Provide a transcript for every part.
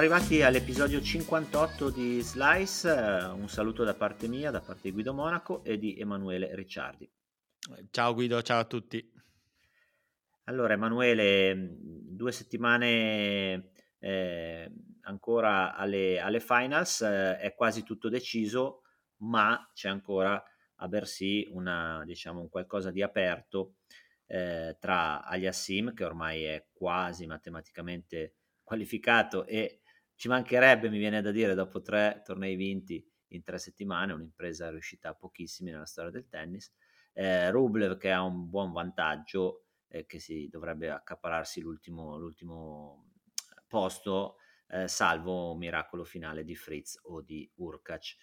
Arrivati all'episodio 58 di Slice, un saluto da parte mia, da parte di Guido Monaco e di Emanuele Ricciardi. Ciao Guido, ciao a tutti. Allora Emanuele, due settimane eh, ancora alle, alle finals, eh, è quasi tutto deciso, ma c'è ancora a Bercy una, diciamo, un qualcosa di aperto eh, tra Aliassim, che ormai è quasi matematicamente qualificato, e ci mancherebbe, mi viene da dire, dopo tre tornei vinti in tre settimane, un'impresa riuscita pochissimi nella storia del tennis. Eh, Rublev che ha un buon vantaggio, eh, che si dovrebbe accapararsi l'ultimo, l'ultimo posto, eh, salvo un miracolo finale di Fritz o di Urkac,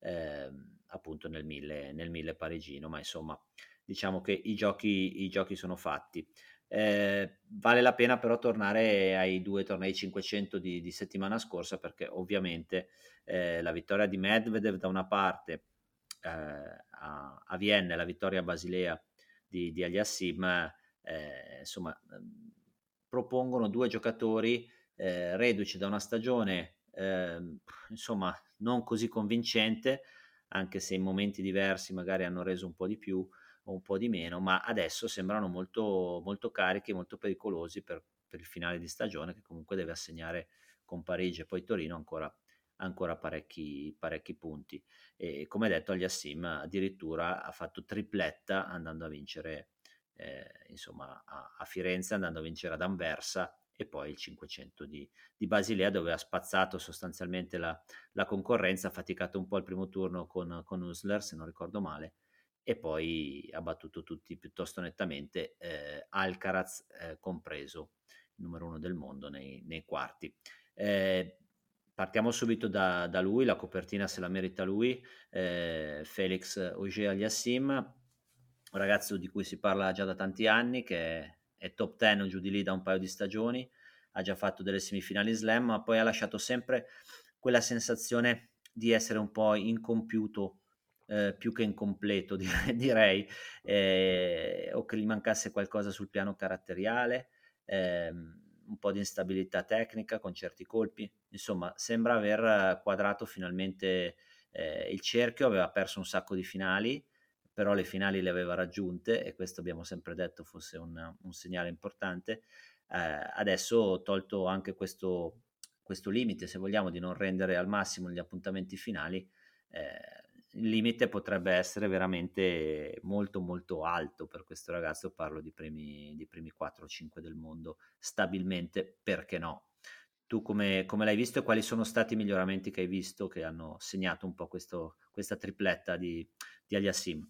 ehm, appunto nel mille, nel mille parigino, ma insomma diciamo che i giochi, i giochi sono fatti. Eh, vale la pena però tornare ai due tornei 500 di, di settimana scorsa perché ovviamente eh, la vittoria di Medvedev da una parte eh, a, a, Vienna e la vittoria a Basilea di, di Aliassim eh, insomma propongono due giocatori eh, reduci da una stagione ehm, insomma non così convincente anche se in momenti diversi magari hanno reso un po' di più o un po' di meno, ma adesso sembrano molto, molto carichi, molto pericolosi per, per, il finale di stagione che comunque deve assegnare con Parigi e poi Torino ancora, ancora parecchi, parecchi punti. E come detto, Aliassim addirittura ha fatto tripletta andando a vincere eh, insomma, a, a, Firenze, andando a vincere ad Anversa e poi il 500 di, di Basilea dove ha spazzato sostanzialmente la, la, concorrenza, ha faticato un po' il primo turno con, con Usler se non ricordo male, e poi ha battuto tutti piuttosto nettamente, eh, Alcaraz eh, compreso, il numero uno del mondo nei, nei quarti. Eh, partiamo subito da, da, lui, la copertina se la merita lui, eh, Felix Auger Aliassim, un ragazzo di cui si parla già da tanti anni, che è top 10 o giù di lì da un paio di stagioni, ha già fatto delle semifinali slam, ma poi ha lasciato sempre quella sensazione di essere un po' incompiuto eh, più che incompleto direi, eh, o che gli mancasse qualcosa sul piano caratteriale, eh, un po' di instabilità tecnica con certi colpi, insomma sembra aver quadrato finalmente eh, il cerchio, aveva perso un sacco di finali, però le finali le aveva raggiunte e questo abbiamo sempre detto fosse un, un segnale importante. Eh, adesso tolto anche questo, questo limite, se vogliamo, di non rendere al massimo gli appuntamenti finali, eh, il limite potrebbe essere veramente molto molto alto per questo ragazzo, parlo di primi, di primi 4-5 del mondo stabilmente, perché no? Tu come, come, l'hai visto e quali sono stati i miglioramenti che hai visto che hanno segnato un po' questo, questa tripletta di, di Aliassim?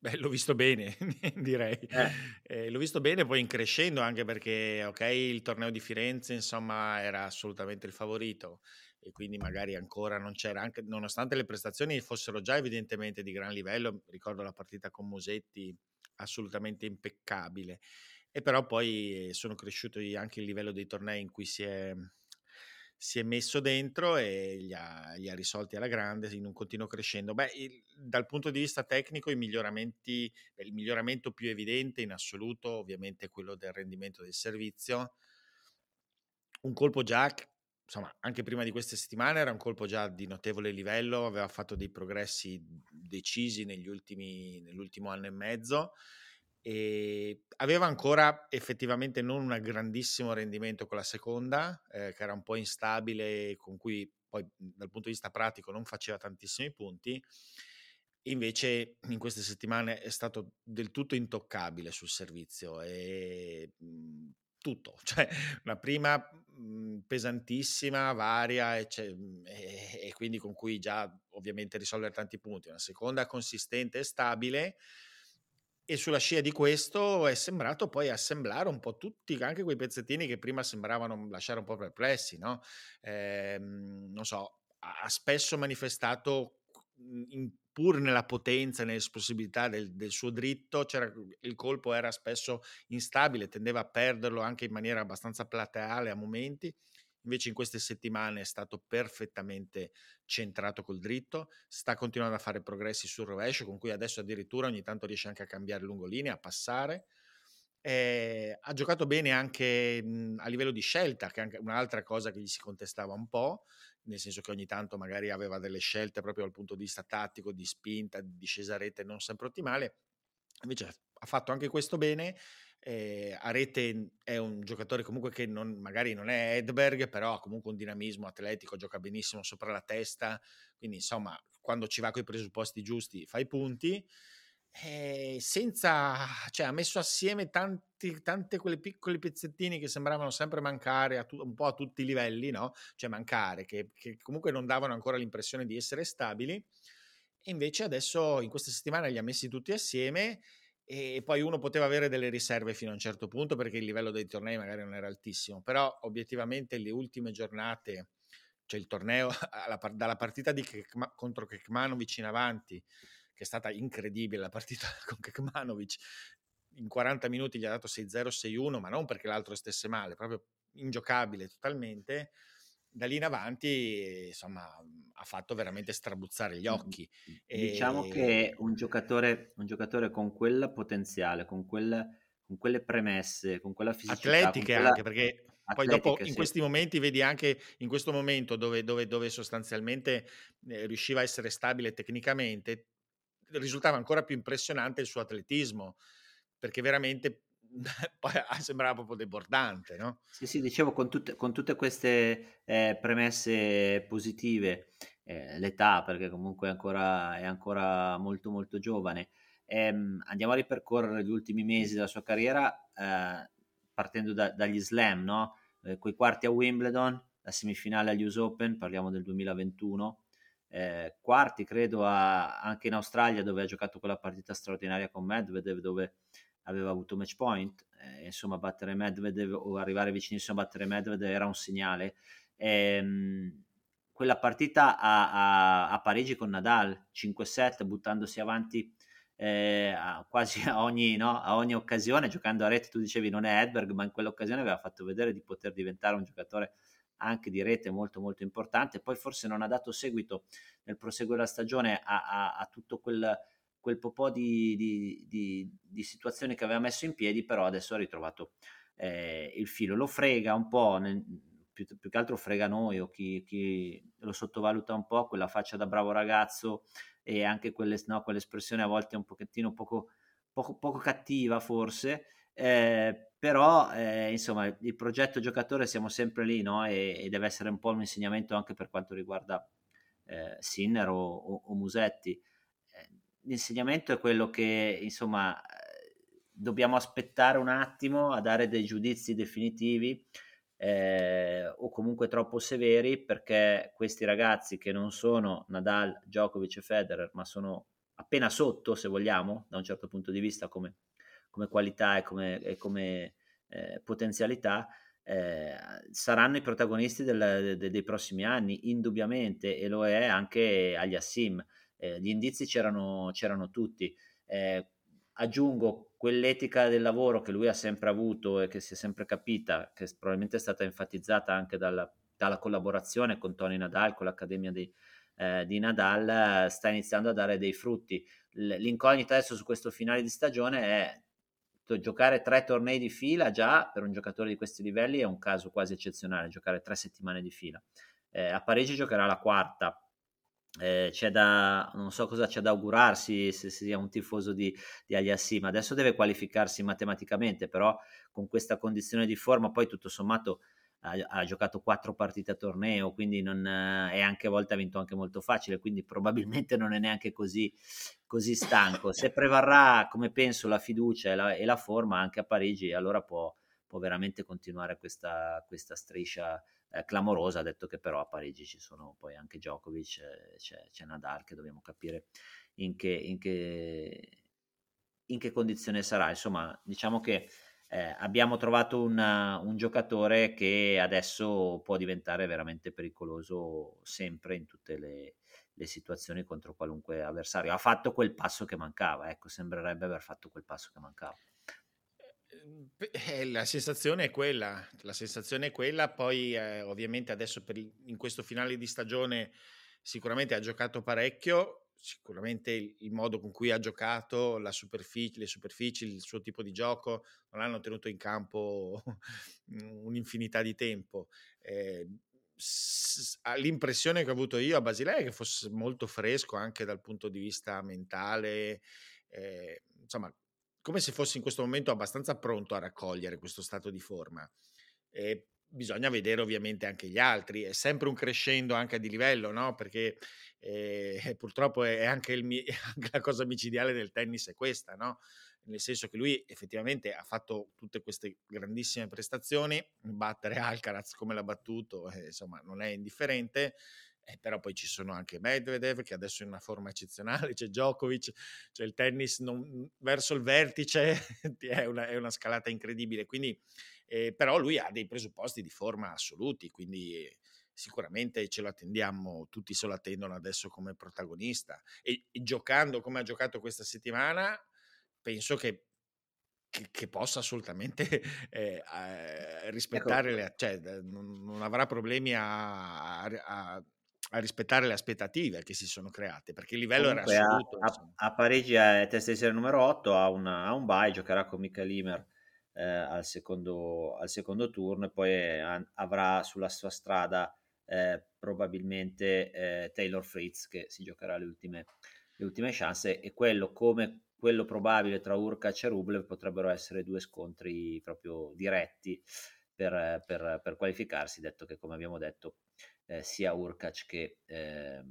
Beh, l'ho visto bene, direi. Eh. Eh, l'ho visto bene poi in crescendo, anche perché, ok, il torneo di Firenze, insomma, era assolutamente il favorito e quindi magari ancora non c'era, anche nonostante le prestazioni fossero già evidentemente di gran livello, ricordo la partita con Musetti assolutamente impeccabile, e però poi sono cresciuti anche il livello dei tornei in cui si è, si è messo dentro e li ha, li ha, risolti alla grande in un continuo crescendo. Beh, il, dal punto di vista tecnico i miglioramenti, il miglioramento più evidente in assoluto ovviamente è quello del rendimento del servizio, un colpo già insomma, anche prima di queste settimane era un colpo già di notevole livello, aveva fatto dei progressi decisi negli ultimi, nell'ultimo anno e mezzo e aveva ancora effettivamente non un grandissimo rendimento con la seconda, eh, che era un po' instabile, con cui poi dal punto di vista pratico non faceva tantissimi punti. Invece in queste settimane è stato del tutto intoccabile sul servizio e tutto, cioè una prima mh, mhmm, pesantissima, varia e, mhmm, e, e, quindi con cui già ovviamente risolvere tanti punti, una seconda consistente e stabile e sulla scia di questo è sembrato poi assemblare un po' tutti, anche quei pezzettini che prima sembravano lasciare un po' perplessi, no? Eh, non so, ha spesso manifestato in, pur nella potenza e nell'esplosività del, del suo dritto, il colpo era spesso instabile, tendeva a perderlo anche in maniera abbastanza plateale a momenti Invece in queste settimane è stato perfettamente centrato col dritto, sta continuando a fare progressi sul rovescio, con cui adesso addirittura ogni tanto riesce anche a cambiare lungolinea, a passare. Eh, ha giocato bene anche mh, a livello di scelta, che è un'altra cosa che gli si contestava un po', nel senso che ogni tanto magari aveva delle scelte proprio dal punto di vista tattico, di spinta, di discesa a rete non sempre ottimale. Invece ha fatto anche questo bene eh, a rete è un giocatore comunque che non, magari non è Edberg, però ha comunque un dinamismo atletico, gioca benissimo sopra la testa, quindi insomma quando ci va con i presupposti giusti fa i punti. Eh, senza, cioè, ha messo assieme tanti, tante quelle piccole pezzettini che sembravano sempre mancare tu, un po' a tutti i livelli, no? Cioè mancare, che, che comunque non davano ancora l'impressione di essere stabili. E invece adesso in questa settimana li ha messi tutti assieme e poi uno poteva avere delle riserve fino a un certo punto perché il livello dei tornei magari non era altissimo, però obiettivamente le ultime giornate, cioè il torneo dalla partita di Kekma, contro Kekmanovic in avanti, che è stata incredibile la partita con Kekmanovic, in 40 minuti gli ha dato 6-0, 6-1, ma non perché l'altro stesse male, proprio ingiocabile totalmente da lì in avanti, insomma, ha fatto veramente strabuzzare gli occhi. Diciamo e... che un giocatore, un giocatore con quel potenziale, con, quel, con quelle premesse, con quella fisicità... Atletiche quella... anche, perché poi dopo in sì. questi momenti vedi anche in questo momento dove, dove, dove sostanzialmente eh, riusciva a essere stabile tecnicamente, risultava ancora più impressionante il suo atletismo, perché veramente poi sembrava proprio debordante, no? Sì, sì, dicevo, con tutte, con tutte queste eh, premesse positive, eh, l'età, perché comunque ancora, è ancora molto molto giovane, ehm, andiamo a ripercorrere gli ultimi mesi della sua carriera eh, partendo da, dagli slam, no? Eh, quei quarti a Wimbledon, la semifinale agli US Open, parliamo del 2021, eh, quarti credo a, anche in Australia dove ha giocato quella partita straordinaria con Medvedev dove aveva avuto match point, eh, insomma battere Medvedev o arrivare vicinissimo a battere Medvedev era un segnale. Ehm, quella partita a, a, a, Parigi con Nadal, 5-7, buttandosi avanti eh, a quasi a ogni, no? a ogni, occasione, giocando a rete, tu dicevi non è Edberg, ma in quell'occasione aveva fatto vedere di poter diventare un giocatore anche di rete molto molto importante, poi forse non ha dato seguito nel proseguo della stagione a, a tutto quel quel po' di, di, di, di, situazioni che aveva messo in piedi, però adesso ha ritrovato eh, il filo. Lo frega un po', nel, più, più, che altro frega noi o chi, chi, lo sottovaluta un po', quella faccia da bravo ragazzo e anche quelle, no, quell'espressione a volte un pochettino poco, poco, poco cattiva forse, eh, però eh, insomma il progetto giocatore siamo sempre lì no? e, e, deve essere un po' un insegnamento anche per quanto riguarda eh, Sinner o, o, o Musetti l'insegnamento è quello che insomma dobbiamo aspettare un attimo a dare dei giudizi definitivi eh, o comunque troppo severi perché questi ragazzi che non sono Nadal, Djokovic e Federer ma sono appena sotto se vogliamo da un certo punto di vista come, come qualità e come, e come eh, potenzialità eh, saranno i protagonisti del, de, dei prossimi anni indubbiamente e lo è anche agli Assim eh, gli indizi c'erano, c'erano tutti. Eh, aggiungo quell'etica del lavoro che lui ha sempre avuto e che si è sempre capita, che probabilmente è stata enfatizzata anche dalla, dalla collaborazione con Tony Nadal, con l'Accademia di, eh, di Nadal, sta iniziando a dare dei frutti. L'incognita adesso su questo finale di stagione è giocare tre tornei di fila già per un giocatore di questi livelli è un caso quasi eccezionale, giocare tre settimane di fila. Eh, a Parigi giocherà la quarta, eh, c'è da, non so cosa c'è da augurarsi se sia un tifoso di, di Aliassim. Adesso deve qualificarsi matematicamente, però con questa condizione di forma, poi tutto sommato ha, ha giocato quattro partite a torneo, quindi non, è anche a volte ha vinto anche molto facile, quindi probabilmente non è neanche così, così stanco. Se prevarrà, come penso, la fiducia e la, e la forma anche a Parigi, allora può, può veramente continuare questa, questa striscia eh, clamorosa, detto che però a Parigi ci sono poi anche Djokovic, eh, c'è, c'è, Nadal che dobbiamo capire in che, in che, in che condizione sarà. Insomma, diciamo che eh, abbiamo trovato una, un giocatore che adesso può diventare veramente pericoloso sempre in tutte le, le, situazioni contro qualunque avversario. Ha fatto quel passo che mancava, ecco, sembrerebbe aver fatto quel passo che mancava. Eh, la sensazione è quella, la sensazione è quella, poi eh, ovviamente adesso il, in questo finale di stagione sicuramente ha giocato parecchio, sicuramente il, modo con cui ha giocato, la superficie, le superfici, il suo tipo di gioco non l'hanno tenuto in campo un'infinità di tempo. Eh, s- l'impressione che ho avuto io a Basilea è che fosse molto fresco anche dal punto di vista mentale, eh, insomma, come se fosse in questo momento abbastanza pronto a raccogliere questo stato di forma. E bisogna vedere ovviamente anche gli altri, è sempre un crescendo anche di livello, no? Perché eh, purtroppo è anche, il, anche, la cosa micidiale del tennis è questa, no? Nel senso che lui effettivamente ha fatto tutte queste grandissime prestazioni, battere Alcaraz come l'ha battuto, eh, insomma, non è indifferente, eh, però poi ci sono anche Medvedev che adesso è in una forma eccezionale, c'è Djokovic, c'è il tennis non, verso il vertice, è una, è una scalata incredibile, quindi eh, però lui ha dei presupposti di forma assoluti, quindi sicuramente ce lo attendiamo, tutti se lo attendono adesso come protagonista e, e giocando come ha giocato questa settimana, penso che che, che, possa assolutamente eh, ecco, rispettare, ecco. le, cioè non, non, avrà problemi a, a, a, rispettare le aspettative che si sono create, perché il livello Comunque era assoluto. A, a, Parigi è testa di serie numero 8, ha, una, ha un bye, giocherà con Michael Imer eh, al, secondo, al, secondo, turno e poi eh, avrà sulla sua strada eh, probabilmente eh, Taylor Fritz che si giocherà le ultime, le ultime chance e quello come quello probabile tra Urkac e Rublev potrebbero essere due scontri proprio diretti per, per, per qualificarsi, detto che come abbiamo detto eh, sia Urkac che, eh,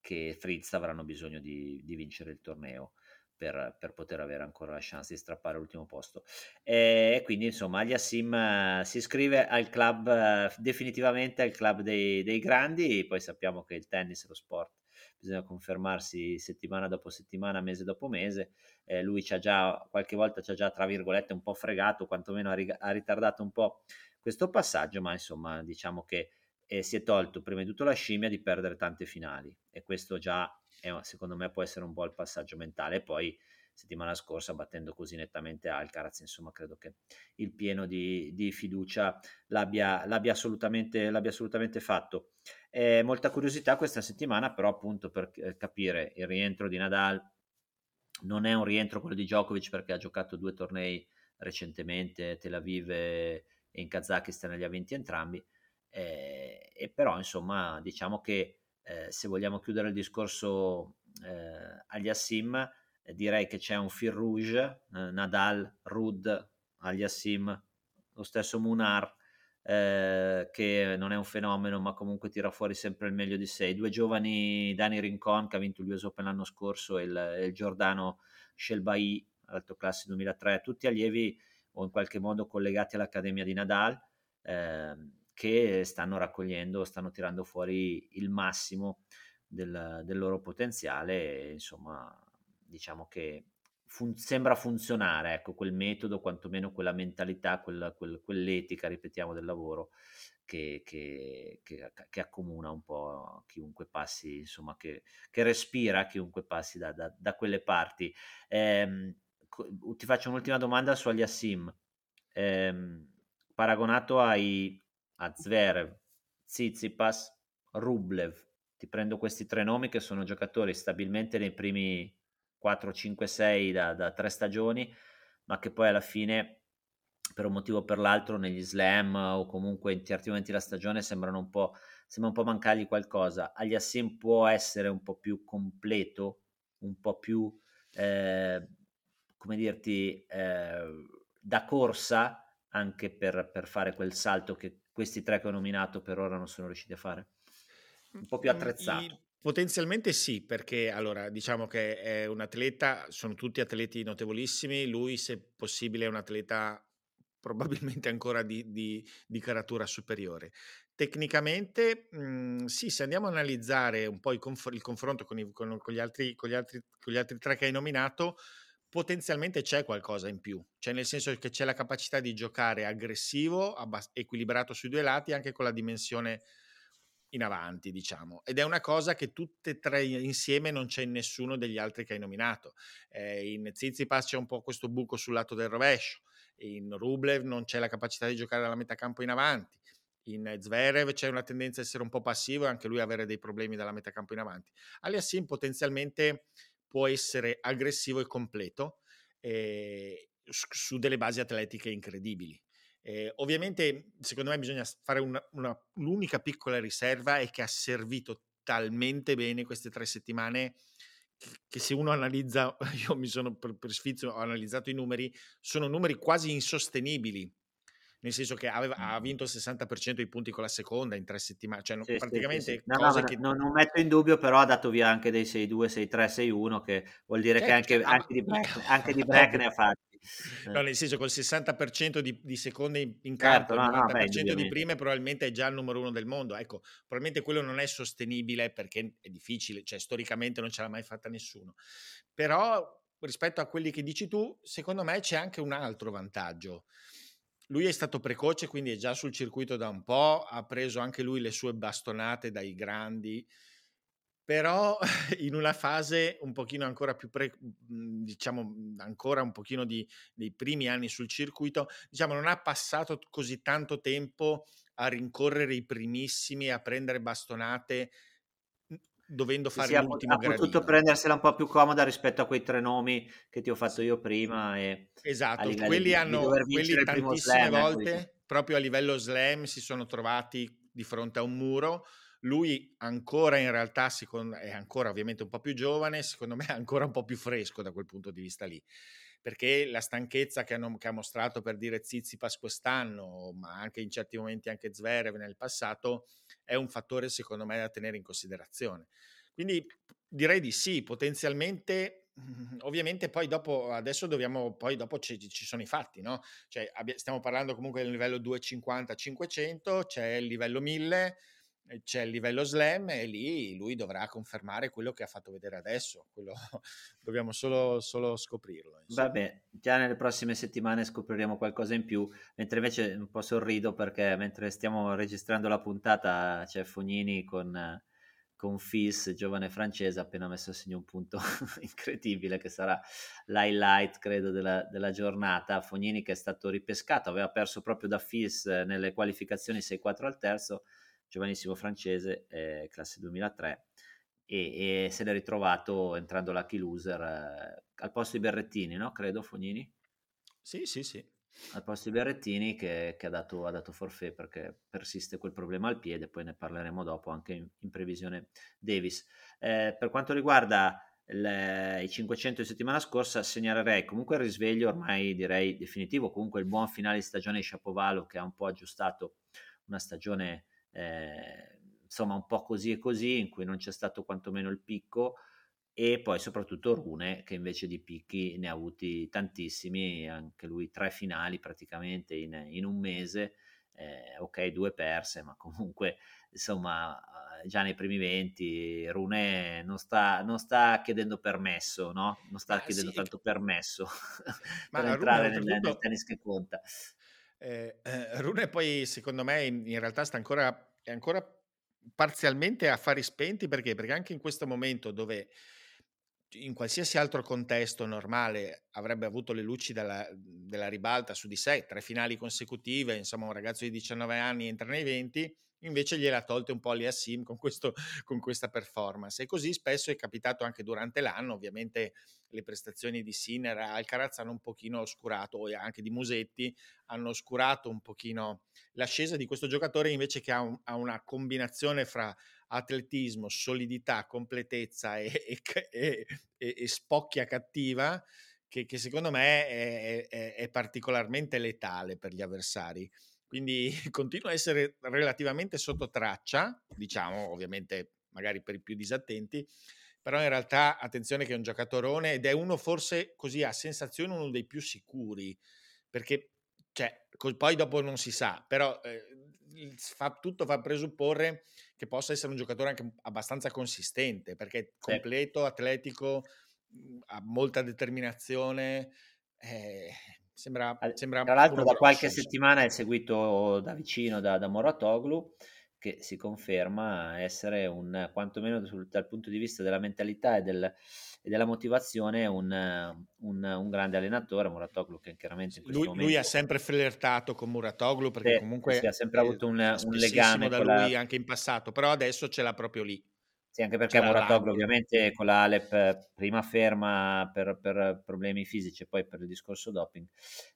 che Fritz avranno bisogno di, di vincere il torneo per, per, poter avere ancora la chance di strappare l'ultimo posto. E quindi insomma Aliassim uh, si iscrive al club, uh, definitivamente al club dei, dei, grandi, poi sappiamo che il tennis è lo sport, bisogna confermarsi settimana dopo settimana, mese dopo mese, eh, lui ci ha già, qualche volta ci ha già tra virgolette un po' fregato, quantomeno ha, ri- ha ritardato un po' questo passaggio, ma insomma diciamo che eh, si è tolto prima di tutto la scimmia di perdere tante finali. E questo già è, secondo me può essere un po' il passaggio mentale. Poi settimana scorsa battendo così nettamente Alcaraz, insomma credo che il pieno di, di fiducia l'abbia, l'abbia, assolutamente, l'abbia assolutamente fatto. Eh, molta curiosità questa settimana però appunto per capire il rientro di Nadal non è un rientro quello di Djokovic perché ha giocato due tornei recentemente, Tel Aviv e in Kazakistan li ha vinti entrambi, eh, e però insomma diciamo che eh, se vogliamo chiudere il discorso eh, agli Assim, eh, direi che c'è un fil rouge, eh, Nadal, Rud, agli Assim, lo stesso Munar, eh, che non è un fenomeno ma comunque tira fuori sempre il meglio di sé. I due giovani, Dani Rincon che ha vinto l'US Open l'anno scorso e il, il Giordano Shelbai, alto classe 2003, tutti allievi o in qualche modo collegati all'Accademia di Nadal. Eh, che stanno raccogliendo, stanno tirando fuori il massimo del, del loro potenziale insomma diciamo che fun- sembra funzionare ecco, quel metodo, quantomeno quella mentalità, quella, quel, quell'etica, ripetiamo, del lavoro che, che, che, che, accomuna un po' chiunque passi, insomma, che, respira chiunque passi da, da, da quelle parti. Eh, ti faccio un'ultima domanda su Aliassim. Eh, paragonato ai a Zverev, Tsitsipas, Rublev. Ti prendo questi tre nomi che sono giocatori stabilmente nei primi 4, 5, 6 da, da tre stagioni, ma che poi alla fine per un motivo o per l'altro negli slam o comunque in certi momenti della stagione sembrano un po', sembra un po' mancargli qualcosa. Agli Assim può essere un po' più completo, un po' più, eh, come dirti, eh, da corsa anche per, per, fare quel salto che questi tre che ho nominato per ora non sono riusciti a fare? Un po' più attrezzato. I, potenzialmente sì, perché allora diciamo che è un atleta, sono tutti atleti notevolissimi, lui se possibile è un atleta probabilmente ancora di, di, di caratura superiore. Tecnicamente, mh, mhmm, sì, se andiamo a analizzare un po' il, conf- il confronto con, i, con, con, gli altri, con, gli altri, con, gli altri, tre che hai nominato, potenzialmente c'è qualcosa in più, cioè nel senso che c'è la capacità di giocare aggressivo, abbast- equilibrato sui due lati, anche con la dimensione in avanti, diciamo. Ed è una cosa che tutte e tre insieme non c'è in nessuno degli altri che hai nominato. Eh, in Zizipas c'è un po' questo buco sul lato del rovescio, in Rublev non c'è la capacità di giocare dalla metà campo in avanti, in Zverev c'è una tendenza a essere un po' passivo e anche lui avere dei problemi dalla metà campo in avanti. Aliassim potenzialmente può essere aggressivo e completo eh, su delle basi atletiche incredibili. Eh, ovviamente, secondo me, bisogna fare una, una, l'unica piccola riserva è che ha servito talmente bene queste tre settimane che se uno analizza, io mi sono per, per sfizio, ho analizzato i numeri, sono numeri quasi insostenibili nel senso che aveva, ha vinto il 60% dei punti con la seconda in tre settimane, cioè sì, praticamente sì, sì, no, no, che... non, non, metto in dubbio, però ha dato via anche dei 6-2, 6-3, 6-1, che vuol dire certo, che anche, certo, anche, di break, anche di break ne ha fatti. No, nel senso col 60% di, di seconde in, in campo, certo, no, il 90% no, beh, di prime probabilmente è già il numero uno del mondo. Ecco, probabilmente quello non è sostenibile perché è difficile, cioè storicamente non ce l'ha mai fatta nessuno. Però rispetto a quelli che dici tu, secondo me c'è anche un altro vantaggio lui è stato precoce, quindi è già sul circuito da un po', ha preso anche lui le sue bastonate dai grandi, però in una fase un pochino ancora più, pre, mhmm, diciamo, ancora un pochino di, dei primi anni sul circuito, diciamo, non ha passato così tanto tempo a rincorrere i primissimi, a prendere bastonate dovendo fare sì, l'ultimo ha, ha potuto prendersela un po' più comoda rispetto a quei tre nomi che ti ho fatto io prima e esatto, quelli di, hanno di quelli tantissime ecco, volte ecco. proprio a livello slam si sono trovati di fronte a un muro. Lui ancora in realtà secondo, è ancora ovviamente un po' più giovane secondo me è ancora un po' più fresco da quel punto di vista lì perché la stanchezza che, hanno, che ha mostrato per dire Zizipas quest'anno, ma anche in certi momenti anche Zverev nel passato, è un fattore secondo me da tenere in considerazione. Quindi direi di sì, potenzialmente ovviamente poi dopo adesso dobbiamo poi dopo ci, ci sono i fatti no cioè abbi- stiamo parlando comunque del livello 250 500 c'è il livello 1000 c'è il livello slam e lì lui dovrà confermare quello che ha fatto vedere adesso, quello, dobbiamo solo, solo scoprirlo. Insomma. Vabbè, già nelle prossime settimane scopriremo qualcosa in più, mentre invece un po' sorrido perché mentre stiamo registrando la puntata c'è Fognini con, con Fis, giovane francese, appena messo a segno un punto incredibile che sarà l'highlight credo della, della, giornata. Fognini che è stato ripescato, aveva perso proprio da Fis nelle qualificazioni 6-4 al terzo giovanissimo francese, eh, classe 2003, e, e, se l'è ritrovato entrando Lucky Loser eh, al posto di Berrettini, no? Credo, Fognini? Sì, sì, sì. Al posto di Berrettini che, che ha, dato, ha dato forfè perché persiste quel problema al piede, poi ne parleremo dopo anche in, in previsione Davis. Eh, per quanto riguarda le, i 500 di settimana scorsa segnalerei comunque il risveglio ormai direi definitivo, comunque il buon finale di stagione di Shapovalo che ha un po' aggiustato una stagione eh, insomma un po' così e così, in cui non c'è stato quantomeno il picco, e poi soprattutto Rune che invece di picchi ne ha avuti tantissimi, anche lui tre finali praticamente in, in un mese, eh, ok due perse, ma comunque insomma già nei primi venti Rune non sta, non sta chiedendo permesso, no? non sta ma chiedendo sì, tanto permesso per entrare nel, nel tennis che conta. Eh, eh, Rune poi secondo me in, realtà sta ancora è ancora parzialmente a fari spenti perché? Perché anche in questo momento dove in qualsiasi altro contesto normale avrebbe avuto le luci della, della ribalta su di sé, tre finali consecutive, insomma un ragazzo di 19 anni entra nei 20, invece gliela tolte un po' lì a Sim con, questo, con questa performance. E così spesso è capitato anche durante l'anno, ovviamente le prestazioni di Sinner e Alcaraz hanno un pochino oscurato, e anche di Musetti, hanno oscurato un pochino l'ascesa di questo giocatore invece che ha, un, ha una combinazione fra atletismo, solidità, completezza e, e, e, e spocchia cattiva che, che secondo me è, è, è, particolarmente letale per gli avversari. Quindi continua a essere relativamente sotto traccia, diciamo ovviamente magari per i più disattenti, però in realtà attenzione che è un giocatorone ed è uno forse così a sensazione uno dei più sicuri, perché cioè, poi dopo non si sa, però eh, fa, tutto fa presupporre che possa essere un giocatore anche abbastanza consistente, perché è completo, atletico, mhmm, ha molta determinazione, eh, sembra, sembra Tra l'altro da qualche settimana è seguito da vicino da, da Moratoglu, che si conferma essere un, quantomeno sul, dal punto di vista della mentalità e, del, e della motivazione, un, un, un, grande allenatore. Muratoglu, che chiaramente in questo lui, momento... lui ha sempre flirtato con Muratoglu perché sì, comunque sì, ha sempre avuto un, un legame da lui la... anche in passato, però adesso ce l'ha proprio lì. Sì, anche perché Muratoglu ovviamente con la Alep prima ferma per, per, problemi fisici e poi per il discorso doping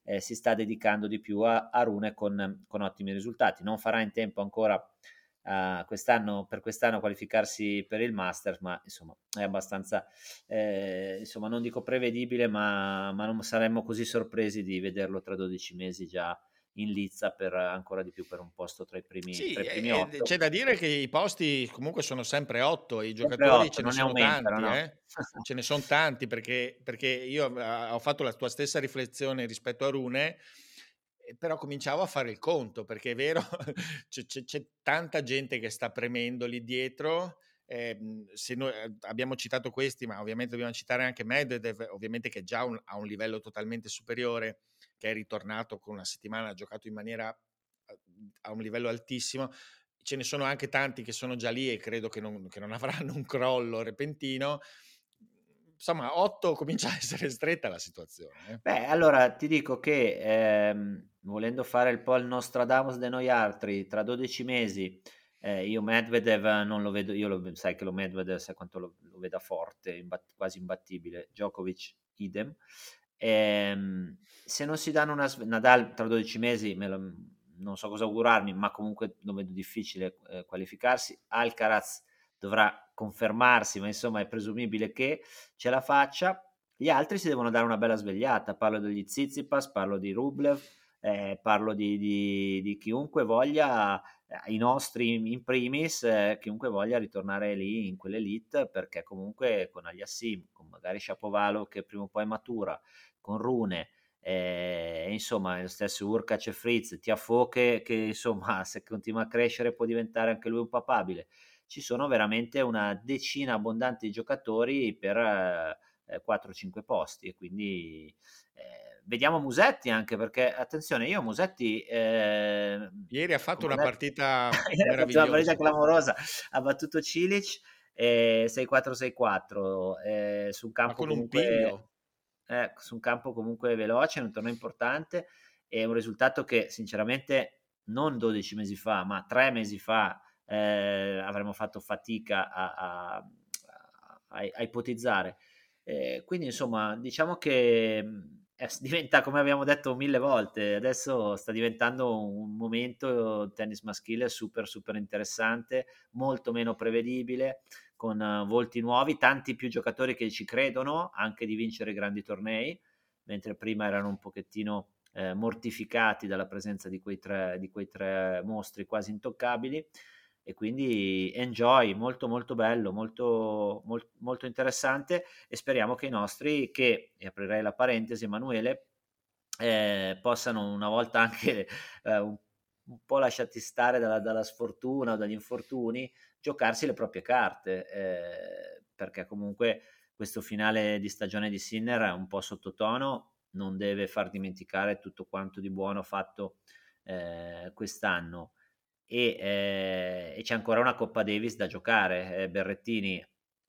eh, si sta dedicando di più a, a Rune con, con, ottimi risultati. Non farà in tempo ancora uh, quest'anno, per quest'anno qualificarsi per il Masters, ma insomma è abbastanza, eh, insomma non dico prevedibile, ma, ma non saremmo così sorpresi di vederlo tra 12 mesi già in lizza per ancora di più per un posto tra i primi, sì, tra i primi eh, c'è da dire che i posti comunque sono sempre otto i giocatori 8, ce ne sono tanti, no? eh? ce ne sono tanti perché, perché io ho fatto la tua stessa riflessione rispetto a Rune però cominciavo a fare il conto perché è vero c'è, c'è, c'è tanta gente che sta premendo lì dietro eh, se noi abbiamo citato questi ma ovviamente dobbiamo citare anche Medvedev ovviamente che già un, ha un livello totalmente superiore che è ritornato con una settimana, ha giocato in maniera a un livello altissimo. Ce ne sono anche tanti che sono già lì e credo che non, che non avranno un crollo repentino. Insomma, 8 comincia a essere stretta la situazione. Eh. Beh, allora ti dico che ehm, volendo fare il po' il Nostradamus de noi altri, tra 12 mesi eh, io Medvedev non lo vedo, io lo, sai che lo Medvedev sai quanto lo, lo veda forte, imbat, quasi imbattibile, Djokovic idem, Ehm, se non si danno una Nadal tra 12 mesi, lo, non so cosa augurarmi, ma comunque lo vedo difficile eh, qualificarsi. Alcaraz dovrà confermarsi, ma insomma è presumibile che ce la faccia. Gli altri si devono dare una bella svegliata. Parlo degli Zizipas, parlo di Rublev, eh, parlo di, di, di, chiunque voglia, eh, i nostri in primis, eh, chiunque voglia ritornare lì in quell'elite, perché comunque con Aliassim, con magari Shapovalo che prima o poi matura, con Rune, eh, insomma lo stesso Urkac e Fritz, Tiafo che, che insomma se continua a crescere può diventare anche lui un papabile. Ci sono veramente una decina abbondante di giocatori per eh, 4-5 posti e quindi eh, vediamo Musetti anche perché attenzione io Musetti eh, ieri ha fatto una partita meravigliosa una partita clamorosa ha battuto Cilic eh, 6-4-6-4 eh, su un campo comunque, un eh, su un campo comunque veloce, in un torneo importante, è un risultato che sinceramente non 12 mesi fa, ma 3 mesi fa eh, avremmo fatto fatica a, a, a, a ipotizzare. Eh, quindi insomma diciamo che diventa come abbiamo detto mille volte adesso sta diventando un momento tennis maschile super super interessante molto meno prevedibile con uh, volti nuovi, tanti più giocatori che ci credono anche di vincere grandi tornei, mentre prima erano un pochettino eh, mortificati dalla presenza di quei, tre, di quei tre mostri quasi intoccabili e quindi enjoy, molto molto bello, molto, molto, molto interessante e speriamo che i nostri, che, e aprirei la parentesi Emanuele, eh, possano una volta anche eh, un, un, po' lasciati stare dalla, dalla sfortuna o dagli infortuni, giocarsi le proprie carte, eh, perché comunque questo finale di stagione di Sinner è un po' sottotono, non deve far dimenticare tutto quanto di buono fatto eh, quest'anno e, eh, e, c'è ancora una Coppa Davis da giocare. Eh, Berrettini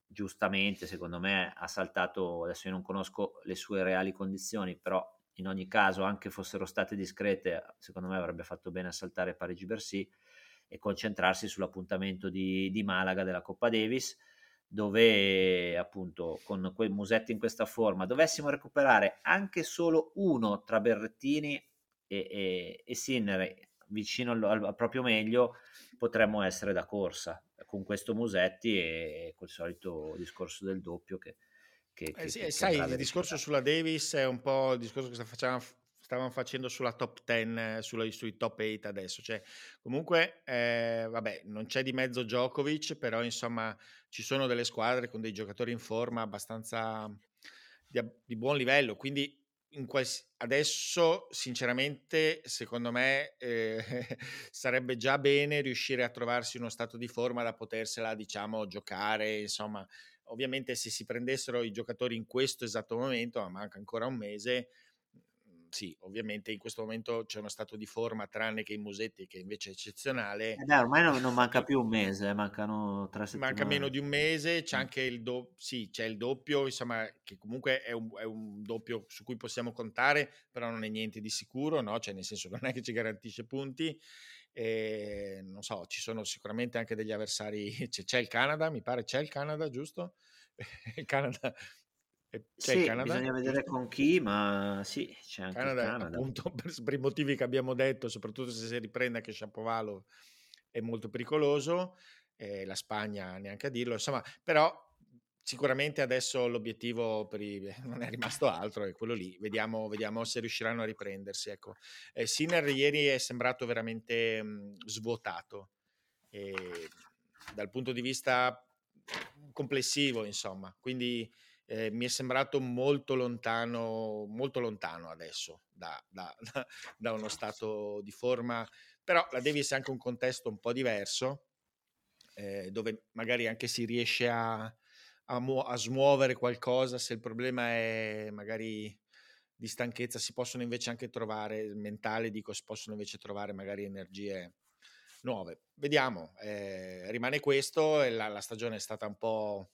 giustamente secondo me ha saltato, adesso io non conosco le sue reali condizioni, però in ogni caso anche fossero state discrete, secondo me avrebbe fatto bene a saltare Parigi-Bercy e concentrarsi sull'appuntamento di, di Malaga della Coppa Davis dove appunto con quei musetti in questa forma dovessimo recuperare anche solo uno tra Berrettini e, e, e Sinner vicino al, al, proprio meglio potremmo essere da corsa con questo Musetti e col solito discorso del doppio che, che, eh sì, che sai il discorso sulla Davis è un po' il discorso che facciamo stavano facendo sulla top 10, sulla, sui top 8 adesso. Cioè, comunque, eh, vabbè, non c'è di mezzo Djokovic, però insomma ci sono delle squadre con dei giocatori in forma abbastanza di, di buon livello. Quindi quals- adesso, sinceramente, secondo me eh, sarebbe già bene riuscire a trovarsi uno stato di forma da potersela, diciamo, giocare, insomma, ovviamente se si prendessero i giocatori in questo esatto momento, ma manca ancora un mese, sì, ovviamente in questo momento c'è uno stato di forma, tranne che i Musetti, che invece è eccezionale. Eh beh, ormai non, non, manca più un mese, eh, mancano tre settimane. Manca meno di un mese, c'è anche il, do- sì, c'è il doppio, insomma, che comunque è un, è un, doppio su cui possiamo contare, però non è niente di sicuro, no? Cioè, nel senso, non è che ci garantisce punti. E, non so, ci sono sicuramente anche degli avversari. C'è, c'è il Canada, mi pare, c'è il Canada, giusto? il Canada c'è sì, Canada, bisogna vedere con chi, ma sì, c'è anche Canada, Canada. Appunto, per, per, i motivi che abbiamo detto, soprattutto se si riprende che Shapovalo è molto pericoloso, eh, la Spagna neanche a dirlo, insomma, però sicuramente adesso l'obiettivo per i, non è rimasto altro, è quello lì, vediamo, vediamo se riusciranno a riprendersi. Ecco. Eh, Sinner ieri è sembrato veramente mh, svuotato, eh, dal punto di vista complessivo, insomma, quindi eh, mi è sembrato molto lontano, molto lontano adesso da, da, da, uno stato di forma, però la Davis è anche un contesto un po' diverso, eh, dove magari anche si riesce a, a, mu- a, smuovere qualcosa, se il problema è magari di stanchezza si possono invece anche trovare, mentale dico, si possono invece trovare magari energie nuove. Vediamo, eh, rimane questo, la, la stagione è stata un po'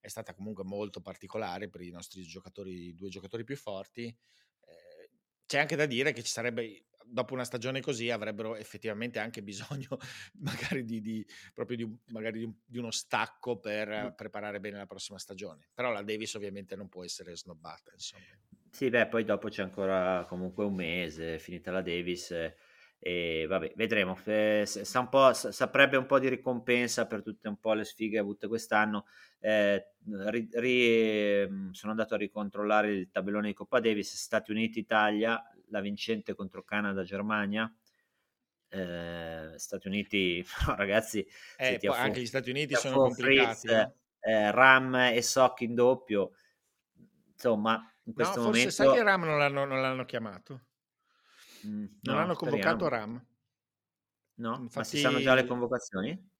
è stata comunque molto particolare per i nostri giocatori, i due giocatori più forti. Eh, c'è anche da dire che ci sarebbe, dopo una stagione così, avrebbero effettivamente anche bisogno magari di, di proprio di, magari di, un, uno stacco per preparare bene la prossima stagione. Però la Davis ovviamente non può essere snobbata, insomma. Sì, beh, poi dopo c'è ancora comunque un mese, finita la Davis. Eh e vabbè, vedremo. Eh, sa un po', saprebbe un po' di ricompensa per tutte un po' le sfighe avute quest'anno. Eh, ri, ri, mm, sono andato a ricontrollare il tabellone di Coppa Davis, Stati Uniti, Italia, la vincente contro Canada, Germania. Eh, Stati Uniti, ragazzi, eh, poi anche gli Stati Uniti sono complicati. Fritz, eh, Ram e Sock in doppio. Insomma, in questo no, momento... Forse sai che Ram non l'hanno, non l'hanno chiamato? Mm, non no, hanno convocato speriamo. Ram. No, Infatti... ma si sanno già le convocazioni?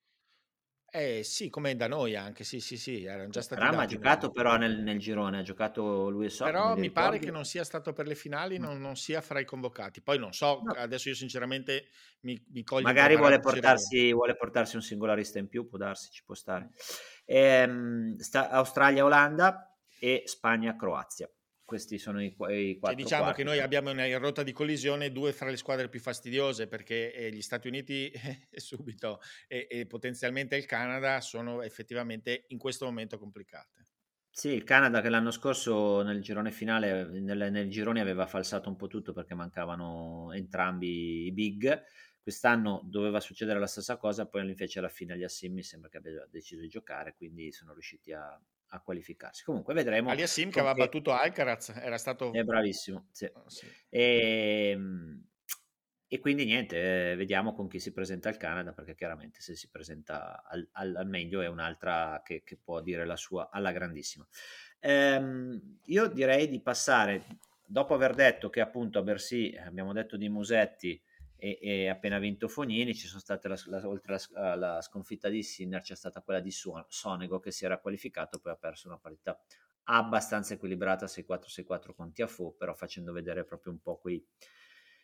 Eh sì, come da noi anche, sì sì sì, erano già stati Ram ha giocato nel... però nel, nel, girone, ha giocato lui e so. Però mi pare che non sia stato per le finali, no. non, non, sia fra i convocati. Poi non so, no. adesso io sinceramente mi, mi coglio... Magari vuole portarsi, vuole portarsi, un singolarista in più, può darsi, ci può stare. Ehm, Australia-Olanda e Spagna-Croazia questi sono i, i cioè, quattro. Cioè, diciamo quarti. che noi abbiamo in rotta di collisione due fra le squadre più fastidiose perché eh, gli Stati Uniti subito e, e, potenzialmente il Canada sono effettivamente in questo momento complicate. Sì, il Canada che l'anno scorso nel girone finale, nel, nel girone aveva falsato un po' tutto perché mancavano entrambi i big. Quest'anno doveva succedere la stessa cosa, poi invece alla fine gli Assim mi sembra che abbia deciso di giocare, quindi sono riusciti a, a qualificarsi. Comunque vedremo. Aliassim che aveva battuto Alcaraz era stato... È bravissimo, sì. Oh, sì. E, ehm, e, quindi niente, eh, vediamo con chi si presenta il Canada, perché chiaramente se si presenta al, al, al meglio è un'altra che, che, può dire la sua alla grandissima. Ehm, io direi di passare, dopo aver detto che appunto a Bersi, abbiamo detto di Musetti, e, e, appena vinto Fognini ci sono state la, la, oltre alla sconfitta di Sinner c'è stata quella di Sonego che si era qualificato poi ha perso una partita abbastanza equilibrata 6-4-6-4 con Tiafo però facendo vedere proprio un po' quei,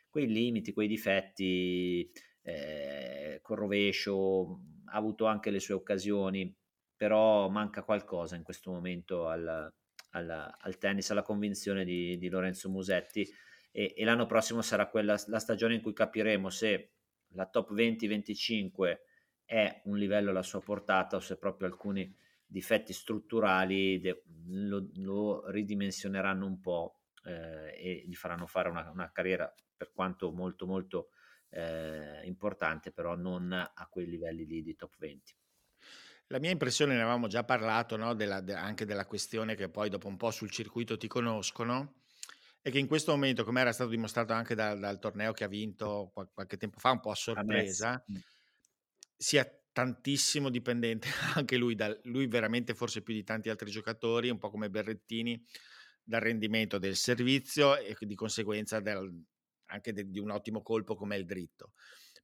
quei limiti, quei difetti eh, col rovescio ha avuto anche le sue occasioni però manca qualcosa in questo momento al, al, al tennis alla convinzione di, di Lorenzo Musetti e, e l'anno prossimo sarà quella, la stagione in cui capiremo se la top 20-25 è un livello alla sua portata o se proprio alcuni difetti strutturali de- lo, lo, ridimensioneranno un po' eh, e gli faranno fare una, una, carriera per quanto molto molto eh, importante però non a quei livelli lì di top 20. La mia impressione, ne avevamo già parlato, no? della, de, anche della questione che poi dopo un po' sul circuito ti conoscono, e che in questo momento, come era stato dimostrato anche dal, dal torneo che ha vinto qualche tempo fa, un po' a sorpresa, sia tantissimo dipendente anche lui, da, lui veramente forse più di tanti altri giocatori, un po' come Berrettini, dal rendimento del servizio e di conseguenza del, anche de, di un ottimo colpo come il dritto.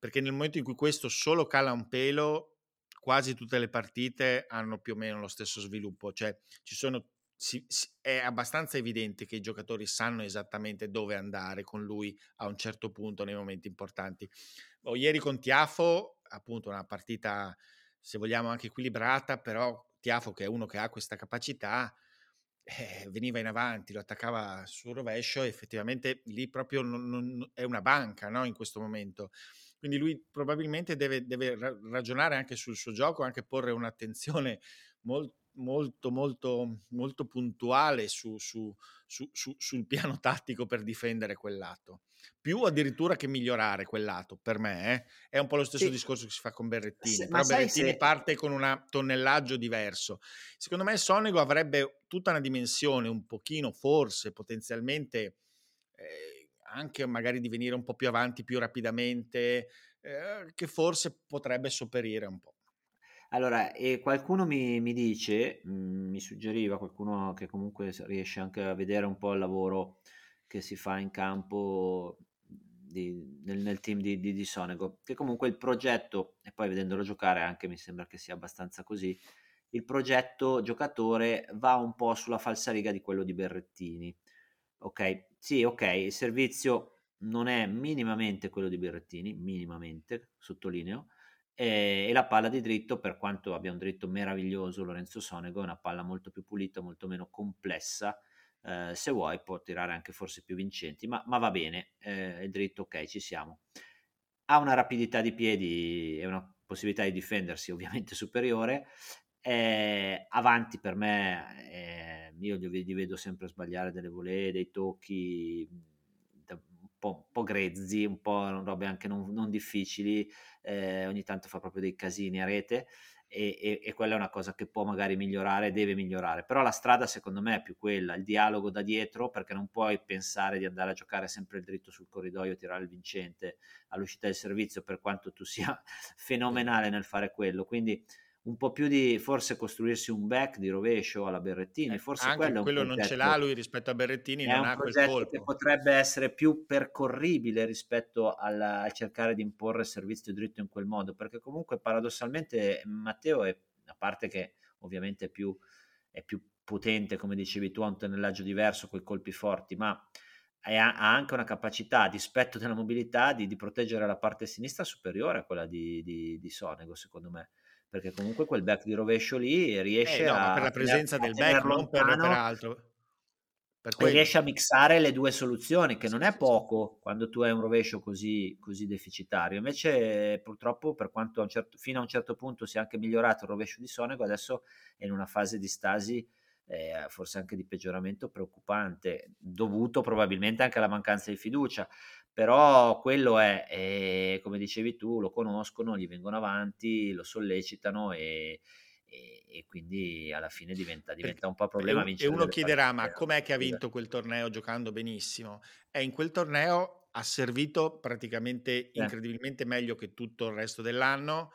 Perché nel momento in cui questo solo cala un pelo, quasi tutte le partite hanno più o meno lo stesso sviluppo, cioè ci sono si, si, è abbastanza evidente che i giocatori sanno esattamente dove andare con lui a un certo punto nei momenti importanti. Oh, ieri con Tiafo, appunto, una partita, se vogliamo, anche equilibrata, però Tiafo, che è uno che ha questa capacità, eh, veniva in avanti, lo attaccava sul rovescio e effettivamente lì proprio non, non, è una banca no, in questo momento. Quindi lui probabilmente deve, deve ragionare anche sul suo gioco, anche porre un'attenzione molto molto, molto, molto puntuale su, su, su, sul piano tattico per difendere quel lato. Più addirittura che migliorare quel lato, per me eh? è un po' lo stesso sì. discorso che si fa con Berrettini. Se, però Berrettini se... parte con un tonnellaggio diverso. Secondo me Sonego avrebbe tutta una dimensione, un pochino, forse, potenzialmente, eh, anche magari di venire un po' più avanti più rapidamente, eh, che forse potrebbe sopperire un po'. Allora, e qualcuno mi, mi dice, mm, mi suggeriva, qualcuno che comunque riesce anche a vedere un po' il lavoro che si fa in campo di, nel, nel, team di, di, di, Sonego, che comunque il progetto, e poi vedendolo giocare anche mi sembra che sia abbastanza così, il progetto giocatore va un po' sulla falsariga di quello di Berrettini. Ok, sì, ok, il servizio non è minimamente quello di Berrettini, minimamente, sottolineo, e, la palla di dritto, per quanto abbia un dritto meraviglioso Lorenzo Sonego, è una palla molto più pulita, molto meno complessa. Eh, se vuoi può tirare anche forse più vincenti, ma, ma va bene, eh, il dritto ok, ci siamo. Ha una rapidità di piedi e una possibilità di difendersi ovviamente superiore. Eh, avanti per me, eh, io li vedo sempre sbagliare delle volée, dei tocchi po', un po' grezzi, un po' robe anche non, non difficili, eh, ogni tanto fa proprio dei casini a rete e, e, e, quella è una cosa che può magari migliorare, deve migliorare, però la strada secondo me è più quella, il dialogo da dietro perché non puoi pensare di andare a giocare sempre il dritto sul corridoio, tirare il vincente all'uscita del servizio per quanto tu sia fenomenale nel fare quello, quindi un po' più di forse costruirsi un back di rovescio alla Berrettini, eh, forse Anche quello, quello non ce l'ha lui rispetto a Berrettini, non ha quel colpo. che potrebbe essere più percorribile rispetto alla, a cercare di imporre servizio dritto in quel modo, perché comunque paradossalmente Matteo è, a parte che ovviamente è più, è più potente, come dicevi tu, ha un tonnellaggio diverso con i colpi forti, ma ha anche una capacità, a dispetto della mobilità, di, di, proteggere la parte sinistra superiore a quella di, di, di Sonego, secondo me perché comunque quel back di rovescio lì riesce eh, no, a... per la presenza del back, non per, per altro. Per riesce a mixare le due soluzioni, che sì, non è poco sì. quando tu hai un rovescio così, così deficitario. Invece, purtroppo, per quanto a certo, fino a un certo punto sia anche migliorato il rovescio di Sonego, adesso è in una fase di stasi, eh, forse anche di peggioramento preoccupante, dovuto probabilmente anche alla mancanza di fiducia però quello è, è, come dicevi tu, lo conoscono, gli vengono avanti, lo sollecitano e, e, e quindi alla fine diventa, diventa un po' problema vincere. E uno chiederà, partite. ma com'è che ha vinto quel torneo giocando benissimo? E in quel torneo ha servito praticamente incredibilmente meglio che tutto il resto dell'anno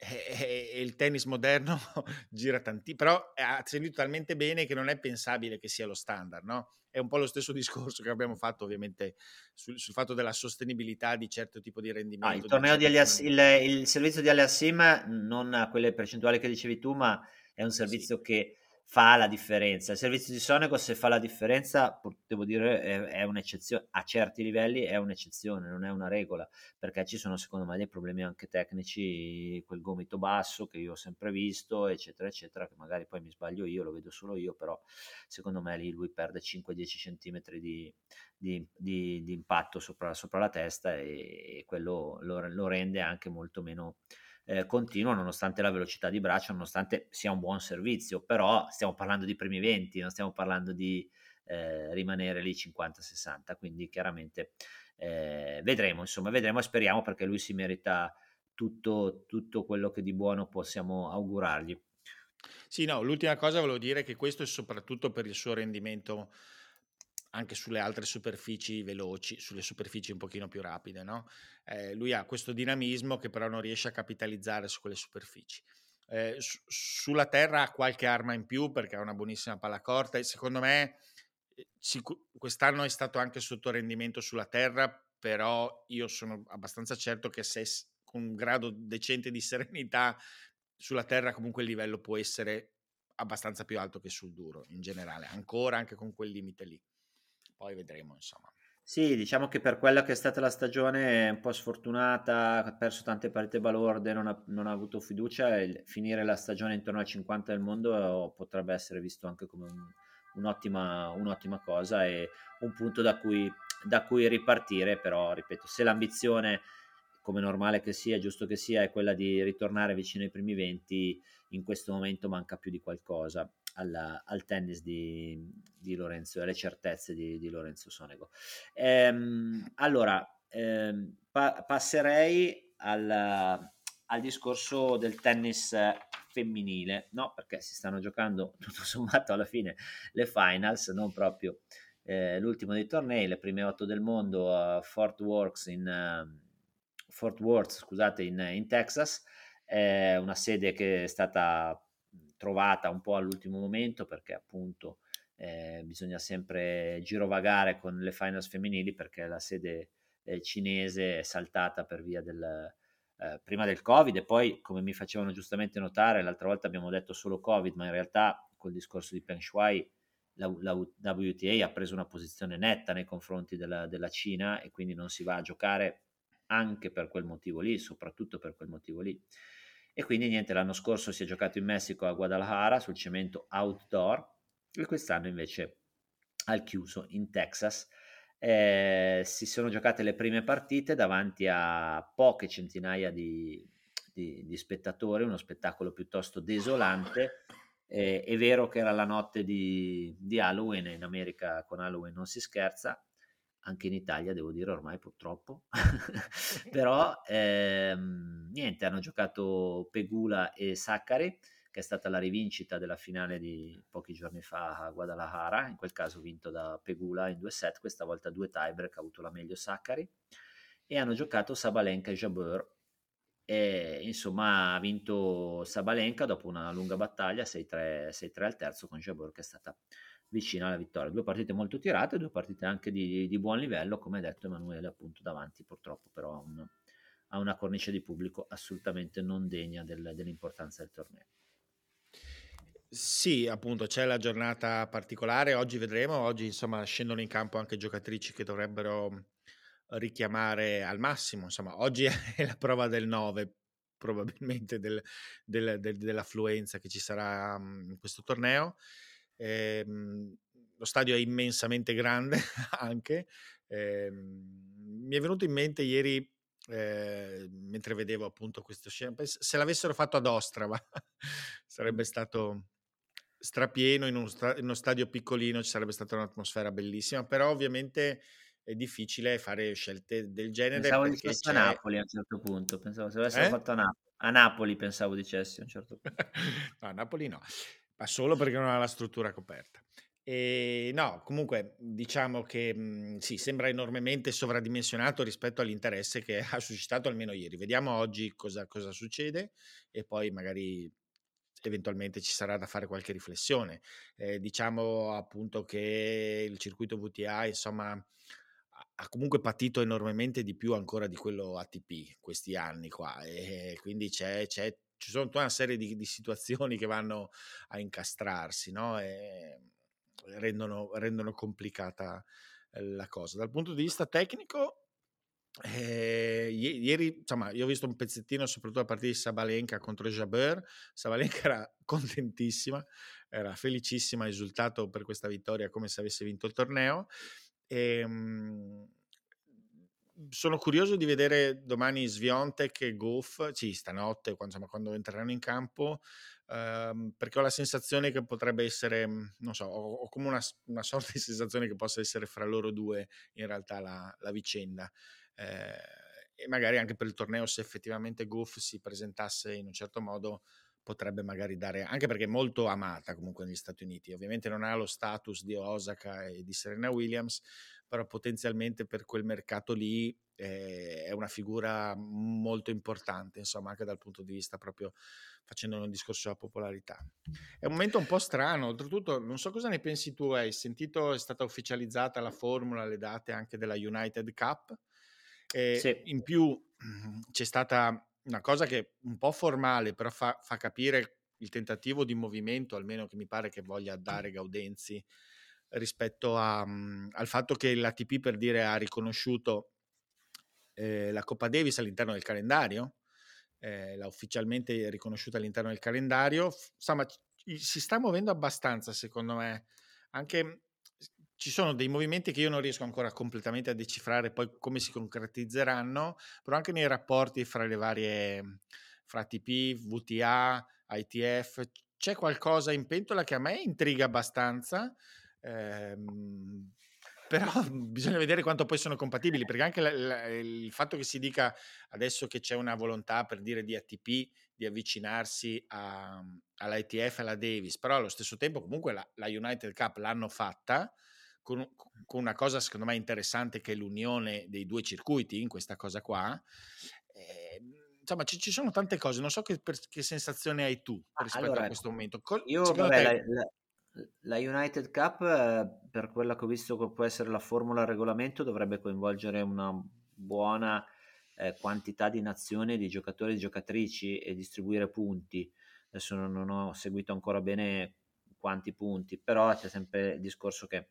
e, il tennis moderno gira tanti, però ha servito talmente bene che non è pensabile che sia lo standard, no? È un po' lo stesso discorso che abbiamo fatto ovviamente sul, sul fatto della sostenibilità di certo tipo di rendimento. Ah, il, torneo di Alias, il, il, servizio di Aliasim non ha quelle percentuali che dicevi tu, ma è un servizio sì. che fa la differenza. Il servizio di Sonego, se fa la differenza, devo dire, è, è, un'eccezione. A certi livelli è un'eccezione, non è una regola, perché ci sono secondo me dei problemi anche tecnici, quel gomito basso che io ho sempre visto, eccetera, eccetera, che magari poi mi sbaglio io, lo vedo solo io, però secondo me lì lui perde 5-10 cm di, di, di, di impatto sopra, sopra, la testa e, e quello lo, lo rende anche molto meno eh, continuo nonostante la velocità di braccio, nonostante sia un buon servizio, però stiamo parlando di primi 20, non stiamo parlando di eh, rimanere lì 50-60, quindi chiaramente eh, vedremo, insomma, vedremo e speriamo perché lui si merita tutto, tutto quello che di buono possiamo augurargli. Sì, no, l'ultima cosa volevo dire che questo è soprattutto per il suo rendimento anche sulle altre superfici veloci, sulle superfici un pochino più rapide, no? Eh, lui ha questo dinamismo che però non riesce a capitalizzare su quelle superfici. Eh, su, sulla terra ha qualche arma in più perché ha una buonissima palla corta e secondo me eh, sic- quest'anno è stato anche sotto rendimento sulla terra, però io sono abbastanza certo che se con un grado decente di serenità sulla terra comunque il livello può essere abbastanza più alto che sul duro in generale, ancora anche con quel limite lì. Poi vedremo, insomma. Sì, diciamo che per quella che è stata la stagione un po' sfortunata, ha perso tante partite balorde, non ha, non ha avuto fiducia, finire la stagione intorno al 50 del mondo potrebbe essere visto anche come un, un'ottima, un'ottima cosa e un punto da cui, da cui ripartire, però ripeto, se l'ambizione come normale che sia, giusto che sia, è quella di ritornare vicino ai primi 20, in questo momento manca più di qualcosa alla, al tennis di, di Lorenzo, alle certezze di, di Lorenzo Sonego. Ehm, allora, ehm, pa- passerei al, al, discorso del tennis femminile, no? Perché si stanno giocando tutto sommato alla fine le finals, non proprio eh, l'ultimo dei tornei, le prime otto del mondo a Fort Worth in, uh, Fort Worth, scusate, in, in Texas, è una sede che è stata trovata un po' all'ultimo momento perché appunto eh, bisogna sempre girovagare con le finals femminili perché la sede eh, cinese è saltata per via del, eh, prima del covid e poi come mi facevano giustamente notare l'altra volta abbiamo detto solo covid ma in realtà col discorso di Peng Shuai la, la, WTA ha preso una posizione netta nei confronti della, della Cina e quindi non si va a giocare anche per quel motivo lì, soprattutto per quel motivo lì. E quindi niente, l'anno scorso si è giocato in Messico a Guadalajara sul cemento outdoor e quest'anno invece al chiuso in Texas. Eh, si sono giocate le prime partite davanti a poche centinaia di, di, di spettatori, uno spettacolo piuttosto desolante. Eh, è vero che era la notte di, di Halloween, in America con Halloween non si scherza, anche in Italia devo dire ormai purtroppo, però ehm, niente, hanno giocato Pegula e Saccari, che è stata la rivincita della finale di pochi giorni fa a Guadalajara, in quel caso vinto da Pegula in due set, questa volta due tiebreak, ha avuto la meglio Saccari, e hanno giocato Sabalenka e Jabeur, e insomma ha vinto Sabalenka dopo una lunga battaglia, 6-3, 6-3 al terzo con Jabeur che è stata vicina alla vittoria. Due partite molto tirate, due partite anche di, di buon livello, come detto Emanuele, appunto davanti purtroppo però a, un, a una cornice di pubblico assolutamente non degna del, dell'importanza del torneo. Sì, appunto, c'è la giornata particolare, oggi vedremo, oggi insomma scendono in campo anche giocatrici che dovrebbero richiamare al massimo, insomma oggi è la prova del 9 probabilmente del, del, del, dell'affluenza che ci sarà in questo torneo Ehm, lo stadio è immensamente grande anche. Ehm, mi è venuto in mente ieri, eh, mentre vedevo appunto questo scena, se l'avessero fatto ad Ostrava sarebbe stato strapieno in, sta- in uno stadio piccolino, ci sarebbe stata un'atmosfera bellissima, però ovviamente è difficile fare scelte del genere. Pensavo dicessi a Napoli a un certo punto, pensavo se avessero eh? fatto a Napoli. A Napoli pensavo dicessi a un certo punto. no, a Napoli no ma solo perché non ha la struttura coperta. E no, comunque diciamo che mh, mhmm, sì, sembra enormemente sovradimensionato rispetto all'interesse che ha suscitato almeno ieri. Vediamo oggi cosa, cosa succede e poi magari eventualmente ci sarà da fare qualche riflessione. Eh, diciamo appunto che il circuito VTA, insomma, ha comunque patito enormemente di più ancora di quello ATP questi anni qua e quindi c'è, c'è ci sono tutta una serie di, di situazioni che vanno a incastrarsi no? e rendono, rendono complicata eh, la cosa. Dal punto di vista tecnico, eh, ieri insomma, io ho visto un pezzettino soprattutto a partire di Sabalenka contro Jabeur. Sabalenka era contentissima, era felicissima, esultato per questa vittoria come se avesse vinto il torneo. E, ehm, sono curioso di vedere domani Sviontek e Goff, sì, stanotte, quando, insomma, quando entreranno in campo, ehm, perché ho la sensazione che potrebbe essere, mhmm, non so, ho, ho come una, una, sorta di sensazione che possa essere fra loro due in realtà la, la vicenda. Eh, e magari anche per il torneo, se effettivamente Goff si presentasse in un certo modo, potrebbe magari dare, anche perché è molto amata comunque negli Stati Uniti, ovviamente non ha lo status di Osaka e di Serena Williams, però potenzialmente per quel mercato lì eh, è una figura molto importante, insomma, anche dal punto di vista proprio facendo un discorso sulla popolarità. È un momento un po' strano, oltretutto non so cosa ne pensi tu, hai sentito, è stata ufficializzata la formula, le date anche della United Cup, e sì. in più c'è stata una cosa che è un po' formale, però fa, fa capire il tentativo di movimento, almeno che mi pare che voglia dare Gaudenzi, rispetto a, um, al fatto che l'ATP per dire ha riconosciuto eh, la Coppa Davis all'interno del calendario, eh, l'ha ufficialmente riconosciuta all'interno del calendario, insomma si sta muovendo abbastanza secondo me, anche ci sono dei movimenti che io non riesco ancora completamente a decifrare poi come si concretizzeranno, però anche nei rapporti fra le varie, fra ATP, VTA, ITF, c'è qualcosa in pentola che a me intriga abbastanza, ehm, però bisogna vedere quanto poi sono compatibili, perché anche la, la, il fatto che si dica adesso che c'è una volontà per dire di ATP di avvicinarsi a, all'ITF e alla Davis, però allo stesso tempo comunque la, la United Cup l'hanno fatta, con, con, una cosa secondo me interessante che è l'unione dei due circuiti in questa cosa qua. Eh, insomma, ci, ci, sono tante cose, non so che, per, che sensazione hai tu rispetto allora, a questo momento. Col, io, vabbè, te... la, la, la, United Cup, eh, per quello che ho visto che può essere la formula regolamento, dovrebbe coinvolgere una buona eh, quantità di nazioni, di giocatori e giocatrici e distribuire punti. Adesso non, non ho seguito ancora bene quanti punti, però c'è sempre il discorso che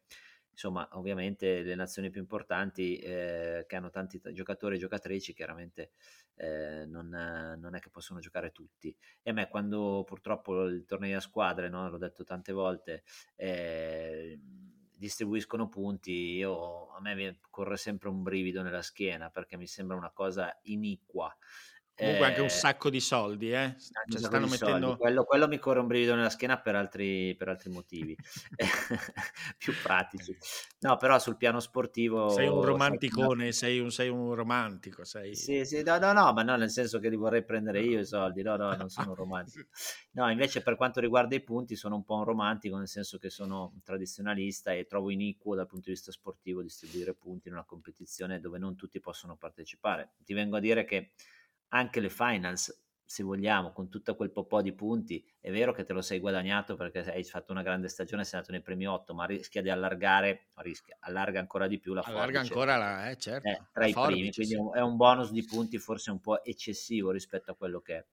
insomma, ovviamente le nazioni più importanti eh, che hanno tanti giocatori e giocatrici, chiaramente eh, non, non, è che possono giocare tutti. E a me quando purtroppo il torneo a squadre, no, l'ho detto tante volte, eh, distribuiscono punti, io, a me corre sempre un brivido nella schiena perché mi sembra una cosa iniqua. Comunque anche un eh, sacco di soldi, eh? Cioè, stanno mettendo... quello, quello, mi corre un brivido nella schiena per altri, per altri motivi più pratici. No, però sul piano sportivo... Sei un romanticone, sei un, sei un romantico. Sei... Sì, sì, no, no, no, ma no, nel senso che li vorrei prendere io i soldi, no, no, non sono un romantico. No, invece per quanto riguarda i punti sono un po' un romantico, nel senso che sono un tradizionalista e trovo iniquo dal punto di vista sportivo distribuire punti in una competizione dove non tutti possono partecipare. Ti vengo a dire che anche le finals, se vogliamo, con tutto quel po' di punti, è vero che te lo sei guadagnato perché hai fatto una grande stagione, sei andato nei primi otto, ma rischia di allargare, rischia, allarga ancora di più la forza. Allarga ancora la, eh, certo, eh, tra i forbice, primi, quindi sì. è un bonus di punti forse un po' eccessivo rispetto a quello che è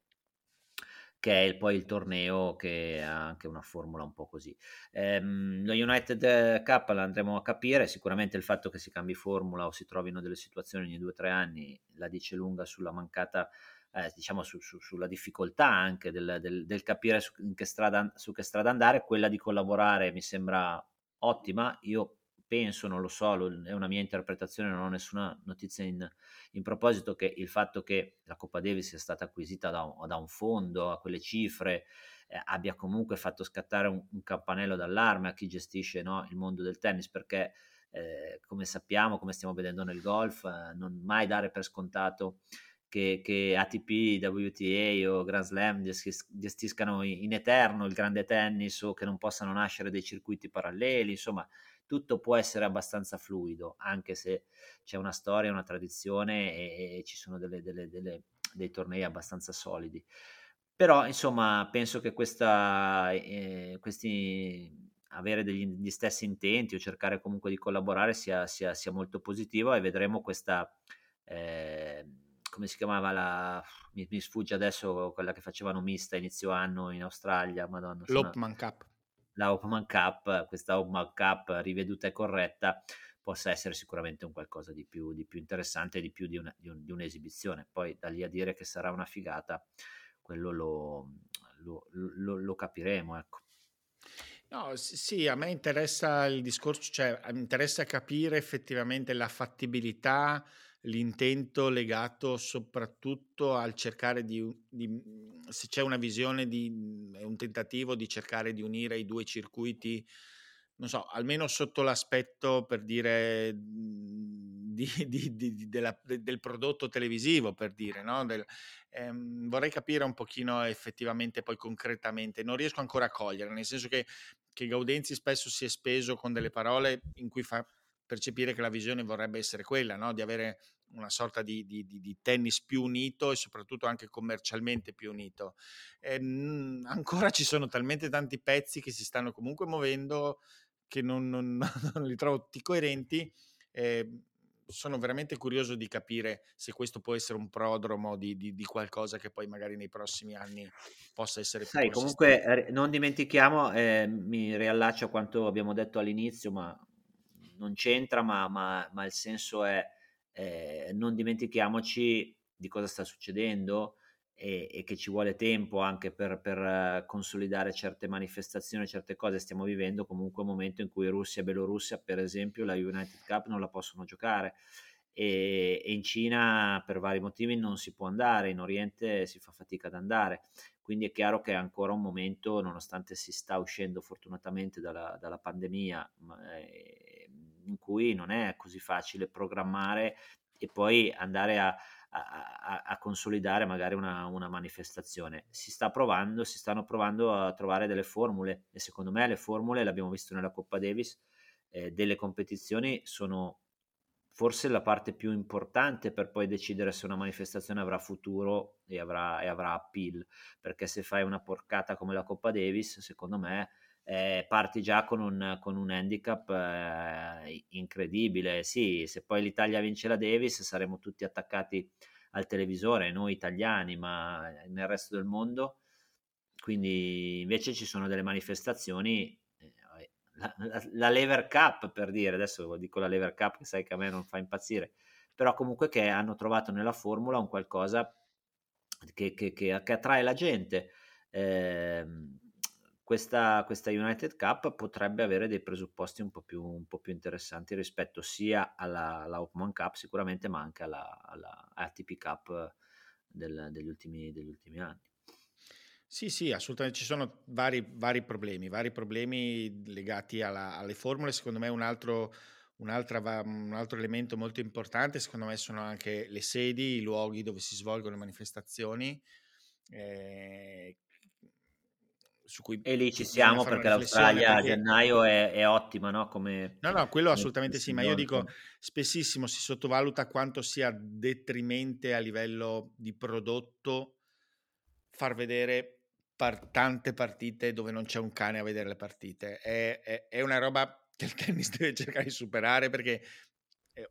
che è il, poi il torneo che ha anche una formula un po' così. Ehm, lo United Cup l'andremo a capire, sicuramente il fatto che si cambi formula o si trovino delle situazioni ogni due o tre anni la dice lunga sulla mancata eh, diciamo su, su, sulla difficoltà anche del, del, del capire su che, strada, su che strada andare, quella di collaborare mi sembra ottima, io penso, non lo so, è una mia interpretazione, non ho nessuna notizia in, in proposito, che il fatto che la Coppa Davis sia stata acquisita da un, da un fondo a quelle cifre eh, abbia comunque fatto scattare un, un campanello d'allarme a chi gestisce no, il mondo del tennis, perché eh, come sappiamo, come stiamo vedendo nel golf, eh, non mai dare per scontato che, che, ATP, WTA o Grand Slam gestiscano in eterno il grande tennis o che non possano nascere dei circuiti paralleli, insomma tutto può essere abbastanza fluido, anche se c'è una storia, una tradizione e, e ci sono delle, delle, delle, dei tornei abbastanza solidi. Però, insomma, penso che questa, eh, questi avere degli, gli stessi intenti o cercare comunque di collaborare sia, sia, sia molto positivo e vedremo questa, eh, come si chiamava la, mi, mi, sfugge adesso quella che facevano mista inizio anno in Australia, madonna. L'Opman Cup la Open Cup, questa Open Cup riveduta e corretta, possa essere sicuramente un qualcosa di più, di più interessante, di più di, una, di, un, di, un'esibizione. Poi da lì a dire che sarà una figata, quello lo, lo, lo, lo capiremo. Ecco. No, sì, a me interessa il discorso, cioè mi interessa capire effettivamente la fattibilità, l'intento legato soprattutto al cercare di, di se c'è una visione di un tentativo di cercare di unire i due circuiti non so, almeno sotto l'aspetto per dire di, di, di, della, del prodotto televisivo, per dire, no? Del, ehm, vorrei capire un pochino effettivamente poi concretamente, non riesco ancora a cogliere, nel senso che, che Gaudenzi spesso si è speso con delle parole in cui fa percepire che la visione vorrebbe essere quella, no? di avere una sorta di, di, di, tennis più unito e soprattutto anche commercialmente più unito. E, ehm, mh, ancora ci sono talmente tanti pezzi che si stanno comunque muovendo che non, non, non li trovo tutti coerenti. Eh, sono veramente curioso di capire se questo può essere un prodromo di, di, di qualcosa che poi magari nei prossimi anni possa essere più Sai, comunque non dimentichiamo, eh, mi riallaccio a quanto abbiamo detto all'inizio, ma non c'entra, ma, ma, ma il senso è eh, non dimentichiamoci di cosa sta succedendo e, e, che ci vuole tempo anche per, per consolidare certe manifestazioni, certe cose. Stiamo vivendo comunque un momento in cui Russia e Bielorussia, per esempio, la United Cup non la possono giocare. E, in Cina per vari motivi non si può andare, in Oriente si fa fatica ad andare, quindi è chiaro che è ancora un momento, nonostante si sta uscendo fortunatamente dalla, dalla pandemia, eh, in cui non è così facile programmare e poi andare a, a, a, consolidare magari una, una, manifestazione. Si sta provando, si stanno provando a trovare delle formule e secondo me le formule, l'abbiamo visto nella Coppa Davis, eh, delle competizioni sono forse la parte più importante per poi decidere se una manifestazione avrà futuro e avrà, e avrà appeal, perché se fai una porcata come la Coppa Davis, secondo me eh, parti già con un, con un handicap eh, incredibile. Sì, se poi l'Italia vince la Davis saremo tutti attaccati al televisore, noi italiani, ma nel resto del mondo. Quindi invece ci sono delle manifestazioni, eh, la, la, la, Lever Cup per dire, adesso dico la Lever Cup che sai che a me non fa impazzire, però comunque che hanno trovato nella formula un qualcosa che, che, che, che attrae la gente. Eh, questa, questa, United Cup potrebbe avere dei presupposti un po' più, un po più interessanti rispetto sia alla, alla Open Cup sicuramente, ma anche alla, alla ATP Cup del, degli, ultimi, degli, ultimi, anni. Sì, sì, assolutamente. Ci sono vari, vari problemi, vari problemi legati alla, alle formule. Secondo me un altro, un, un altro elemento molto importante, secondo me, sono anche le sedi, i luoghi dove si svolgono le manifestazioni. Eh, su cui e lì ci siamo perché l'Australia perché... a gennaio è, è ottima, no? Come, no, no, quello assolutamente sì, ma io dico spessissimo si sottovaluta quanto sia detrimente a livello di prodotto far vedere par- tante partite dove non c'è un cane a vedere le partite. È, è, è una roba che il tennis deve cercare di superare perché eh,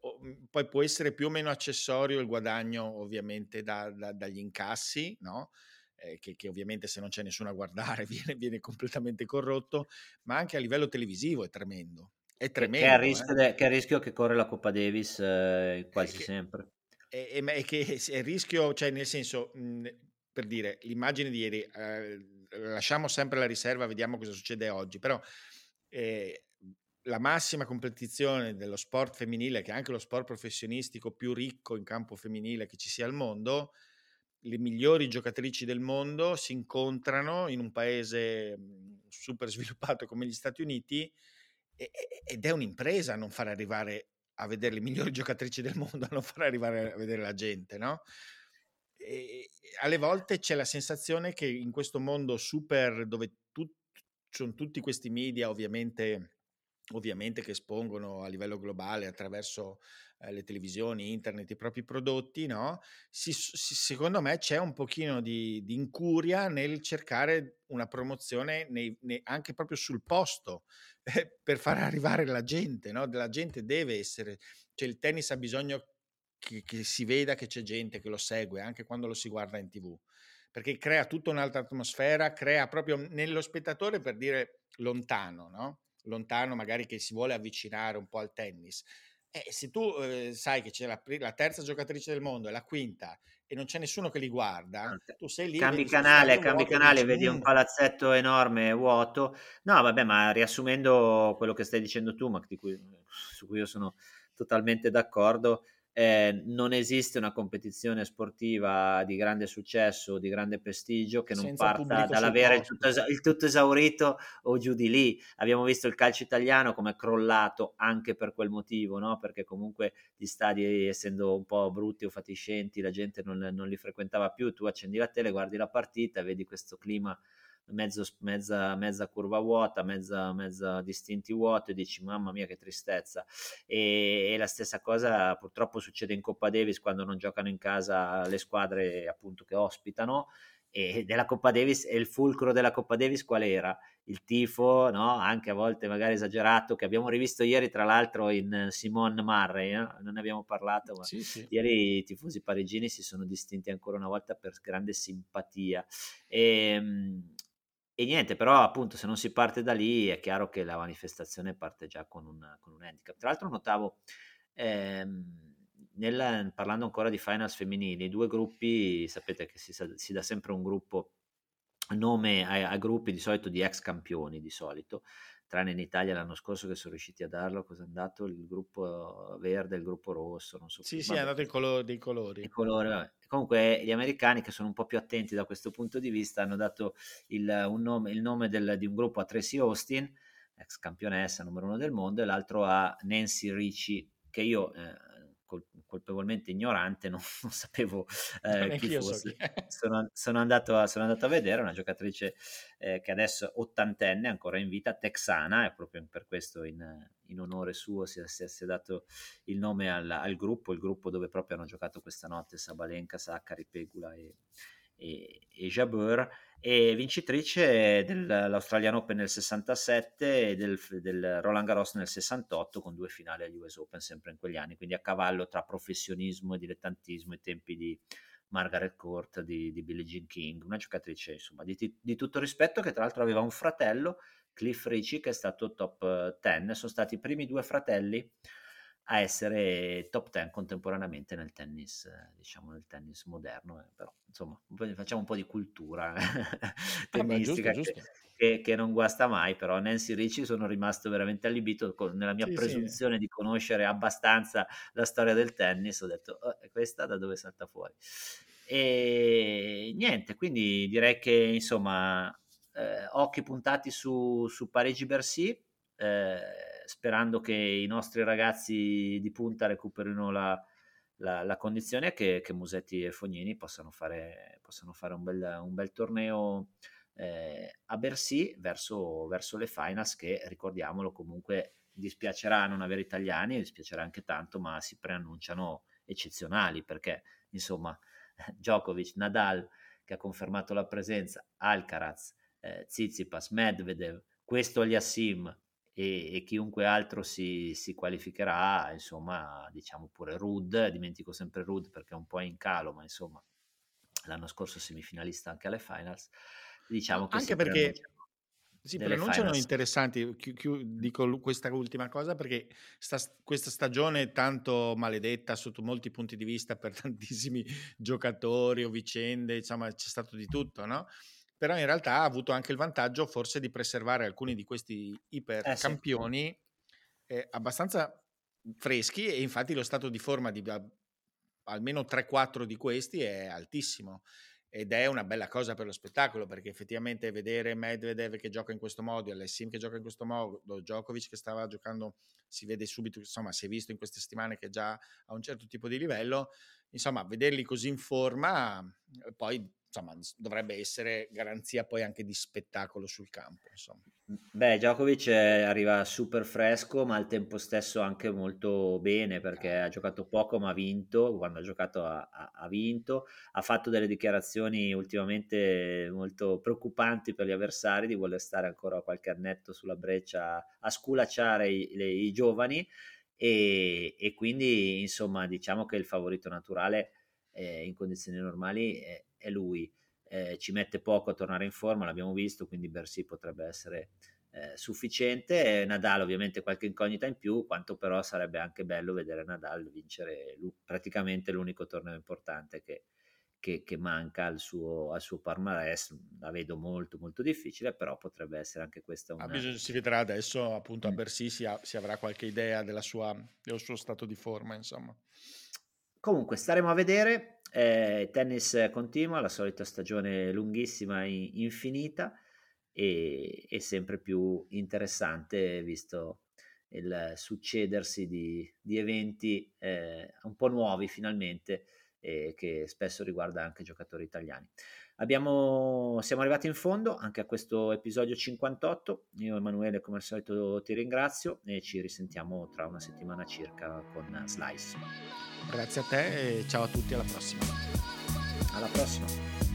poi può essere più o meno accessorio il guadagno ovviamente da, da, dagli incassi, no? Eh, che, che, ovviamente se non c'è nessuno a guardare viene, viene, completamente corrotto, ma anche a livello televisivo è tremendo. È tremendo. Che è, rischio, eh. che il rischio che corre la Coppa Davis eh, quasi che, sempre. È, è, che è il rischio, cioè nel senso, mh, per dire, l'immagine di ieri, eh, lasciamo sempre la riserva, vediamo cosa succede oggi, però eh, la massima competizione dello sport femminile, che è anche lo sport professionistico più ricco in campo femminile che ci sia al mondo, le migliori giocatrici del mondo si incontrano in un paese mhmm, super sviluppato come gli Stati Uniti ed è un'impresa non far arrivare a vedere le migliori giocatrici del mondo, non far arrivare a vedere la gente, no? E alle volte c'è la sensazione che in questo mondo super dove tu, sono tutti questi media ovviamente ovviamente che espongono a livello globale attraverso eh, le televisioni, internet, i propri prodotti, no? Si, si, secondo me c'è un pochino di, di, incuria nel cercare una promozione nei, nei, anche proprio sul posto eh, per far arrivare la gente, no? La gente deve essere, cioè il tennis ha bisogno che, che si veda che c'è gente che lo segue anche quando lo si guarda in tv perché crea tutta un'altra atmosfera, crea proprio nello spettatore per dire lontano, no? lontano magari che si vuole avvicinare un po' al tennis. Eh, se tu eh, sai che c'è la, la, terza giocatrice del mondo e la quinta e non c'è nessuno che li guarda, tu sei lì. Cambi canale, cambi canale, vedi un palazzetto enorme vuoto. No, vabbè, ma riassumendo quello che stai dicendo tu, ma cui, su cui io sono totalmente d'accordo, eh, non esiste una competizione sportiva di grande successo, di grande prestigio che non Senza parta dall'avere il tutto, il tutto, esaurito o giù di lì. Abbiamo visto il calcio italiano come è crollato anche per quel motivo, no? perché comunque gli stadi essendo un po' brutti o fatiscenti, la gente non, non li frequentava più, tu accendi la tele, guardi la partita, vedi questo clima mezzo, mezza, mezza curva vuota, mezza, mezza distinti vuoto e dici mamma mia che tristezza. E, e, la stessa cosa purtroppo succede in Coppa Davis quando non giocano in casa le squadre appunto che ospitano e della Coppa Davis e il fulcro della Coppa Davis qual era? Il tifo, no? anche a volte magari esagerato, che abbiamo rivisto ieri tra l'altro in Simone Marray, no? non ne abbiamo parlato, ma sì, sì. ieri i tifosi parigini si sono distinti ancora una volta per grande simpatia. E, ehm, e niente, però appunto se non si parte da lì è chiaro che la manifestazione parte già con un, con un handicap. Tra l'altro notavo... Ehm, nel, parlando ancora di finals femminili, due gruppi, sapete che si, si dà sempre un gruppo nome a, a, gruppi di solito di ex campioni di solito, tranne in Italia l'anno scorso che sono riusciti a darlo, cosa è andato? Il gruppo verde, il gruppo rosso, non so. Sì, sì, è andato il colore, dei colori. I colori Comunque gli americani che sono un po' più attenti da questo punto di vista hanno dato il, nome, il nome del, di un gruppo a Tracy Austin, ex campionessa numero uno del mondo, e l'altro a Nancy Ricci, che io... Eh, colpevolmente ignorante, non, non sapevo eh, chi fosse. So sono, sono, andato a, sono, andato a, vedere una giocatrice eh, che adesso è ottantenne, ancora in vita, texana, e proprio per questo in, in onore suo si è, si, è, si è, dato il nome al, al, gruppo, il gruppo dove proprio hanno giocato questa notte Sabalenka, Saccari, Pegula e, e, e Jabeur e vincitrice dell'Australian Open nel 67 e del, del, Roland Garros nel 68 con due finali agli US Open sempre in quegli anni, quindi a cavallo tra professionismo e dilettantismo ai tempi di Margaret Court, di, di Billie Jean King, una giocatrice insomma di, di, tutto rispetto che tra l'altro aveva un fratello, Cliff Ricci, che è stato top 10, sono stati i primi due fratelli a essere top 10 contemporaneamente nel tennis, diciamo nel tennis moderno, eh, però insomma facciamo un po' di cultura tennistica ah, giusto, che, giusto. Che, che, non guasta mai, però Nancy Ricci sono rimasto veramente allibito con, nella mia sì, presunzione sì. di conoscere abbastanza la storia del tennis, ho detto oh, questa da dove salta fuori. E niente, quindi direi che insomma eh, occhi puntati su, su Parigi-Bercy. Eh, sperando che i nostri ragazzi di punta recuperino la, la, la condizione che, che, Musetti e Fognini possano fare, possano fare un, bel, un, bel, torneo eh, a Bercy verso, verso, le finals che ricordiamolo comunque dispiacerà non avere italiani, dispiacerà anche tanto, ma si preannunciano eccezionali perché insomma Djokovic, Nadal che ha confermato la presenza, Alcaraz, eh, Tsitsipas, Medvedev, questo Aliassim, e, e chiunque altro si, si, qualificherà, insomma, diciamo pure Rud, dimentico sempre Rud perché è un po' in calo, ma insomma, l'anno scorso semifinalista anche alle finals, diciamo che anche perché si pronunciano finals. interessanti. Chi, chi, dico questa ultima cosa perché sta, questa stagione tanto maledetta sotto molti punti di vista per tantissimi giocatori o vicende, insomma, c'è stato di tutto, no? Però in realtà ha avuto anche il vantaggio forse di preservare alcuni di questi ipercampioni eh sì. eh, abbastanza freschi e infatti lo stato di forma di almeno 3-4 di questi è altissimo ed è una bella cosa per lo spettacolo perché effettivamente vedere Medvedev che gioca in questo modo, Alessim che gioca in questo modo, Djokovic che stava giocando si vede subito, insomma si è visto in queste settimane che già ha un certo tipo di livello, insomma vederli così in forma poi insomma, dovrebbe essere garanzia poi anche di spettacolo sul campo. Insomma. Beh, Djokovic arriva super fresco, ma al tempo stesso anche molto bene perché ah. ha giocato poco ma ha vinto, quando ha giocato ha, ha, vinto, ha fatto delle dichiarazioni ultimamente molto preoccupanti per gli avversari di voler stare ancora qualche annetto sulla breccia a sculacciare i, le, i giovani e, e, quindi insomma diciamo che il favorito naturale eh, in condizioni normali è, è lui. Eh, ci mette poco a tornare in forma, l'abbiamo visto, quindi Bersi potrebbe essere eh, sufficiente. Nadal ovviamente qualche incognita in più, quanto però sarebbe anche bello vedere Nadal vincere l- praticamente l'unico torneo importante che, che, che manca al suo, al suo palmarès. La vedo molto molto difficile, però potrebbe essere anche questa una... bisogno, si vedrà adesso appunto a mm. Bersi si, ha, si avrà qualche idea sua, del suo stato di forma, insomma. Comunque staremo a vedere, eh, tennis continua, la solita stagione lunghissima e infinita e, e, sempre più interessante visto il succedersi di, di eventi eh, un po' nuovi finalmente eh, che spesso riguarda anche giocatori italiani. Abbiamo, siamo arrivati in fondo anche a questo episodio 58. Io Emanuele come al solito ti ringrazio e ci risentiamo tra una settimana circa con Slice. Grazie a te e ciao a tutti, alla prossima. Alla prossima.